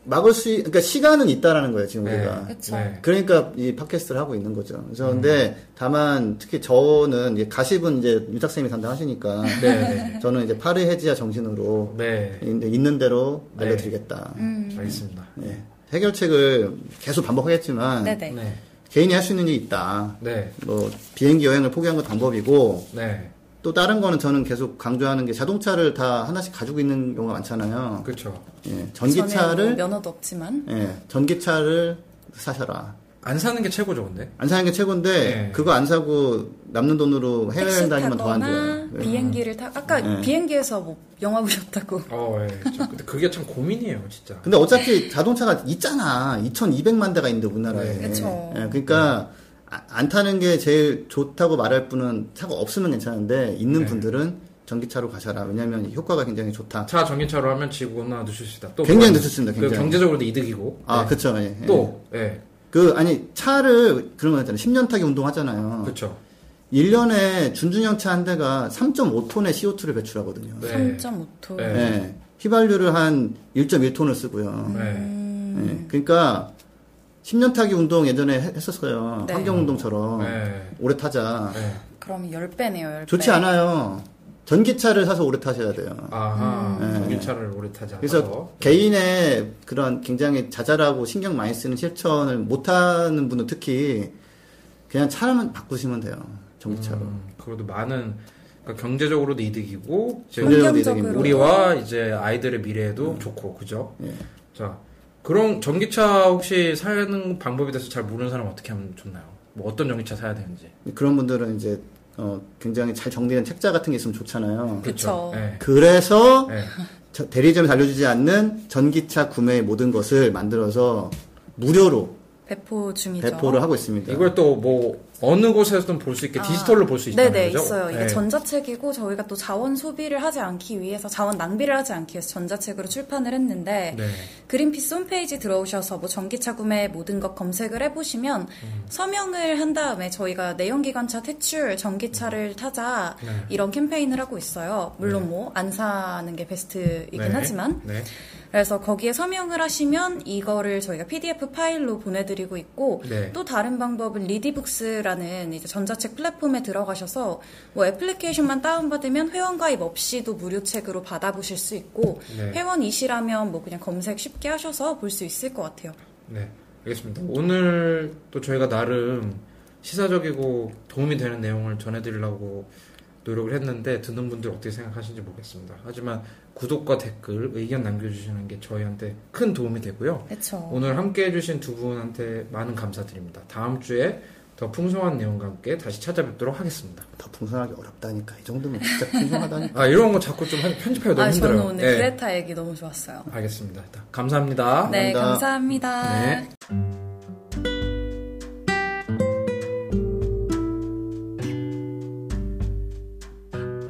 Speaker 3: 막을 수, 있- 그러니까 시간은 있다라는 거예요, 지금
Speaker 1: 네.
Speaker 3: 우리가.
Speaker 1: 네.
Speaker 3: 그러니까 이 팟캐스트를 하고 있는 거죠. 그래서
Speaker 1: 음.
Speaker 3: 근데 다만 특히 저는 이제 가십은 이제 유탁쌤이 담당하시니까
Speaker 1: 네.
Speaker 3: 저는 이제 파르헤지아 정신으로
Speaker 1: 네.
Speaker 3: 있는 대로
Speaker 1: 네.
Speaker 3: 알려드리겠다.
Speaker 2: 음.
Speaker 1: 알겠습니다.
Speaker 3: 예. 해결책을 계속 반복하겠지만
Speaker 2: 네네.
Speaker 1: 네.
Speaker 3: 개인이 할 수 있는 일이 있다.
Speaker 1: 네.
Speaker 3: 뭐 비행기 여행을 포기한 것도 방법이고
Speaker 1: 네.
Speaker 3: 또 다른 거는 저는 계속 강조하는 게 자동차를 다 하나씩 가지고 있는 경우가 많잖아요.
Speaker 1: 그렇죠.
Speaker 3: 예,
Speaker 2: 전에 뭐
Speaker 3: 전기차를
Speaker 2: 면허도 없지만
Speaker 3: 예, 전기차를 사셔라.
Speaker 1: 안 사는 게 최고죠, 근데.
Speaker 3: 안 사는 게 최고인데
Speaker 1: 네.
Speaker 3: 그거 안 사고 남는 돈으로 해외 여행
Speaker 2: 택시
Speaker 3: 다니면 더안 돼요. 네.
Speaker 2: 비행기를 타 아까
Speaker 3: 네.
Speaker 2: 비행기에서 뭐 영화 보셨다고
Speaker 1: 어, 예. 그렇죠. 근데 그게 참 고민이에요, 진짜.
Speaker 3: 근데 어차피 자동차가 있잖아. 2,200만 대가 있는데 우리나라에.
Speaker 2: 네. 그쵸.
Speaker 3: 예, 그러니까 아- 안 타는 게 제일 좋다고 말할 분은 차가 없으면 괜찮은데 있는
Speaker 1: 네.
Speaker 3: 분들은 전기차로 가셔라. 왜냐하면 효과가 굉장히 좋다.
Speaker 1: 차 전기차로 하면 지구나 늦출 수 있다. 또
Speaker 3: 굉장히
Speaker 1: 뭐,
Speaker 3: 늦출 수 있다,
Speaker 1: 그
Speaker 3: 굉장히.
Speaker 1: 경제적으로도 이득이고.
Speaker 3: 아,
Speaker 1: 네.
Speaker 3: 그쵸. 예, 예.
Speaker 1: 또, 예.
Speaker 3: 그 아니 차를 그런 거 있잖아요. 10년 타기 운동 하잖아요.
Speaker 1: 그렇죠.
Speaker 3: 1년에 준중형 차 한 대가 3.5톤의 CO2를 배출하거든요.
Speaker 1: 네.
Speaker 2: 3.5톤
Speaker 1: 네.
Speaker 3: 예. 휘발유를 한 1.1톤을 쓰고요.
Speaker 1: 네.
Speaker 3: 예. 그러니까 10년 타기 운동 예전에 해- 했었어요.
Speaker 2: 네.
Speaker 3: 환경 운동처럼
Speaker 1: 네.
Speaker 3: 오래 타자.
Speaker 1: 네.
Speaker 2: 그럼 10배네요 10배
Speaker 3: 좋지 않아요. 전기차를 사서 오래 타셔야 돼요.
Speaker 1: 아하.
Speaker 3: 음.
Speaker 1: 전기차를 오래 타지 않아서.
Speaker 3: 그래서 개인의 그런 굉장히 자잘하고 신경 많이 쓰는 실천을 못하는 분은 특히 그냥 차만 바꾸시면 돼요. 전기차로.
Speaker 1: 음, 그래도 많은 그러니까 경제적으로도 이득이고
Speaker 3: 경제적으로 이득입니다.
Speaker 1: 우리와 이제 아이들의 미래에도 좋고 그죠?
Speaker 3: 예.
Speaker 1: 자 그런 전기차 혹시 사는 방법에 대해서 잘 모르는 사람 은 어떻게 하면 좋나요? 뭐 어떤 전기차 사야 되는지.
Speaker 3: 그런 분들은 이제 어, 굉장히 잘 정리된 책자 같은 게 있으면 좋잖아요.
Speaker 1: 예.
Speaker 3: 그래서
Speaker 1: 예.
Speaker 3: 저- 대리점이 알려주지 않는 전기차 구매의 모든 것을 만들어서 무료로
Speaker 2: 배포 중이죠
Speaker 3: 배포를 하고 있습니다.
Speaker 1: 이걸 또 뭐 어느 곳에서든 볼 수 있게
Speaker 2: 아,
Speaker 1: 디지털로 볼 수 있다는
Speaker 2: 네네
Speaker 1: 거죠?
Speaker 2: 있어요. 이게
Speaker 1: 예.
Speaker 2: 전자책이고 저희가 또 자원 소비를 하지 않기 위해서 자원 낭비를 하지 않기 위해서 전자책으로 출판을 했는데
Speaker 1: 네.
Speaker 2: 그린피스 홈페이지 들어오셔서 뭐 전기차 구매 모든 것 검색을 해보시면
Speaker 1: 음.
Speaker 2: 서명을 한 다음에 저희가 내연기관차 퇴출 전기차를 타자
Speaker 1: 네.
Speaker 2: 이런 캠페인을 하고 있어요. 물론 뭐 안 사는 게 베스트이긴
Speaker 1: 네.
Speaker 2: 하지만
Speaker 1: 네.
Speaker 2: 그래서 거기에 서명을 하시면 이거를 저희가 PDF 파일로 보내드리고 있고
Speaker 1: 네.
Speaker 2: 또 다른 방법은 리디북스라는 이제 전자책 플랫폼에 들어가셔서 뭐 애플리케이션만 다운받으면 회원가입 없이도 무료 책으로 받아보실 수 있고
Speaker 1: 네.
Speaker 2: 회원이시라면 뭐 그냥 검색 쉽게 하셔서 볼 수 있을 것 같아요.
Speaker 1: 네, 알겠습니다. 오늘 또 저희가 나름 시사적이고 도움이 되는 내용을 전해드리려고 노력을 했는데 듣는 분들 어떻게 생각하시는지 모르겠습니다. 하지만 구독과 댓글, 의견 남겨주시는 게 저희한테 큰 도움이 되고요.
Speaker 2: 그렇죠.
Speaker 1: 오늘 함께 해주신 두 분한테 많은 감사드립니다. 다음 주에 더 풍성한 내용과 함께 다시 찾아뵙도록 하겠습니다.
Speaker 3: 더 풍성하기 어렵다니까. 이 정도면 진짜 풍성하다니까.
Speaker 1: 아, 이런 거 자꾸 좀 한- 편집하기 너무
Speaker 2: 아,
Speaker 1: 힘들어요.
Speaker 2: 저는 오늘
Speaker 1: 네,
Speaker 2: 그레타 얘기 너무 좋았어요.
Speaker 1: 알겠습니다. 감사합니다.
Speaker 2: 네,
Speaker 3: 감사합니다.
Speaker 2: 감사합니다.
Speaker 1: 네.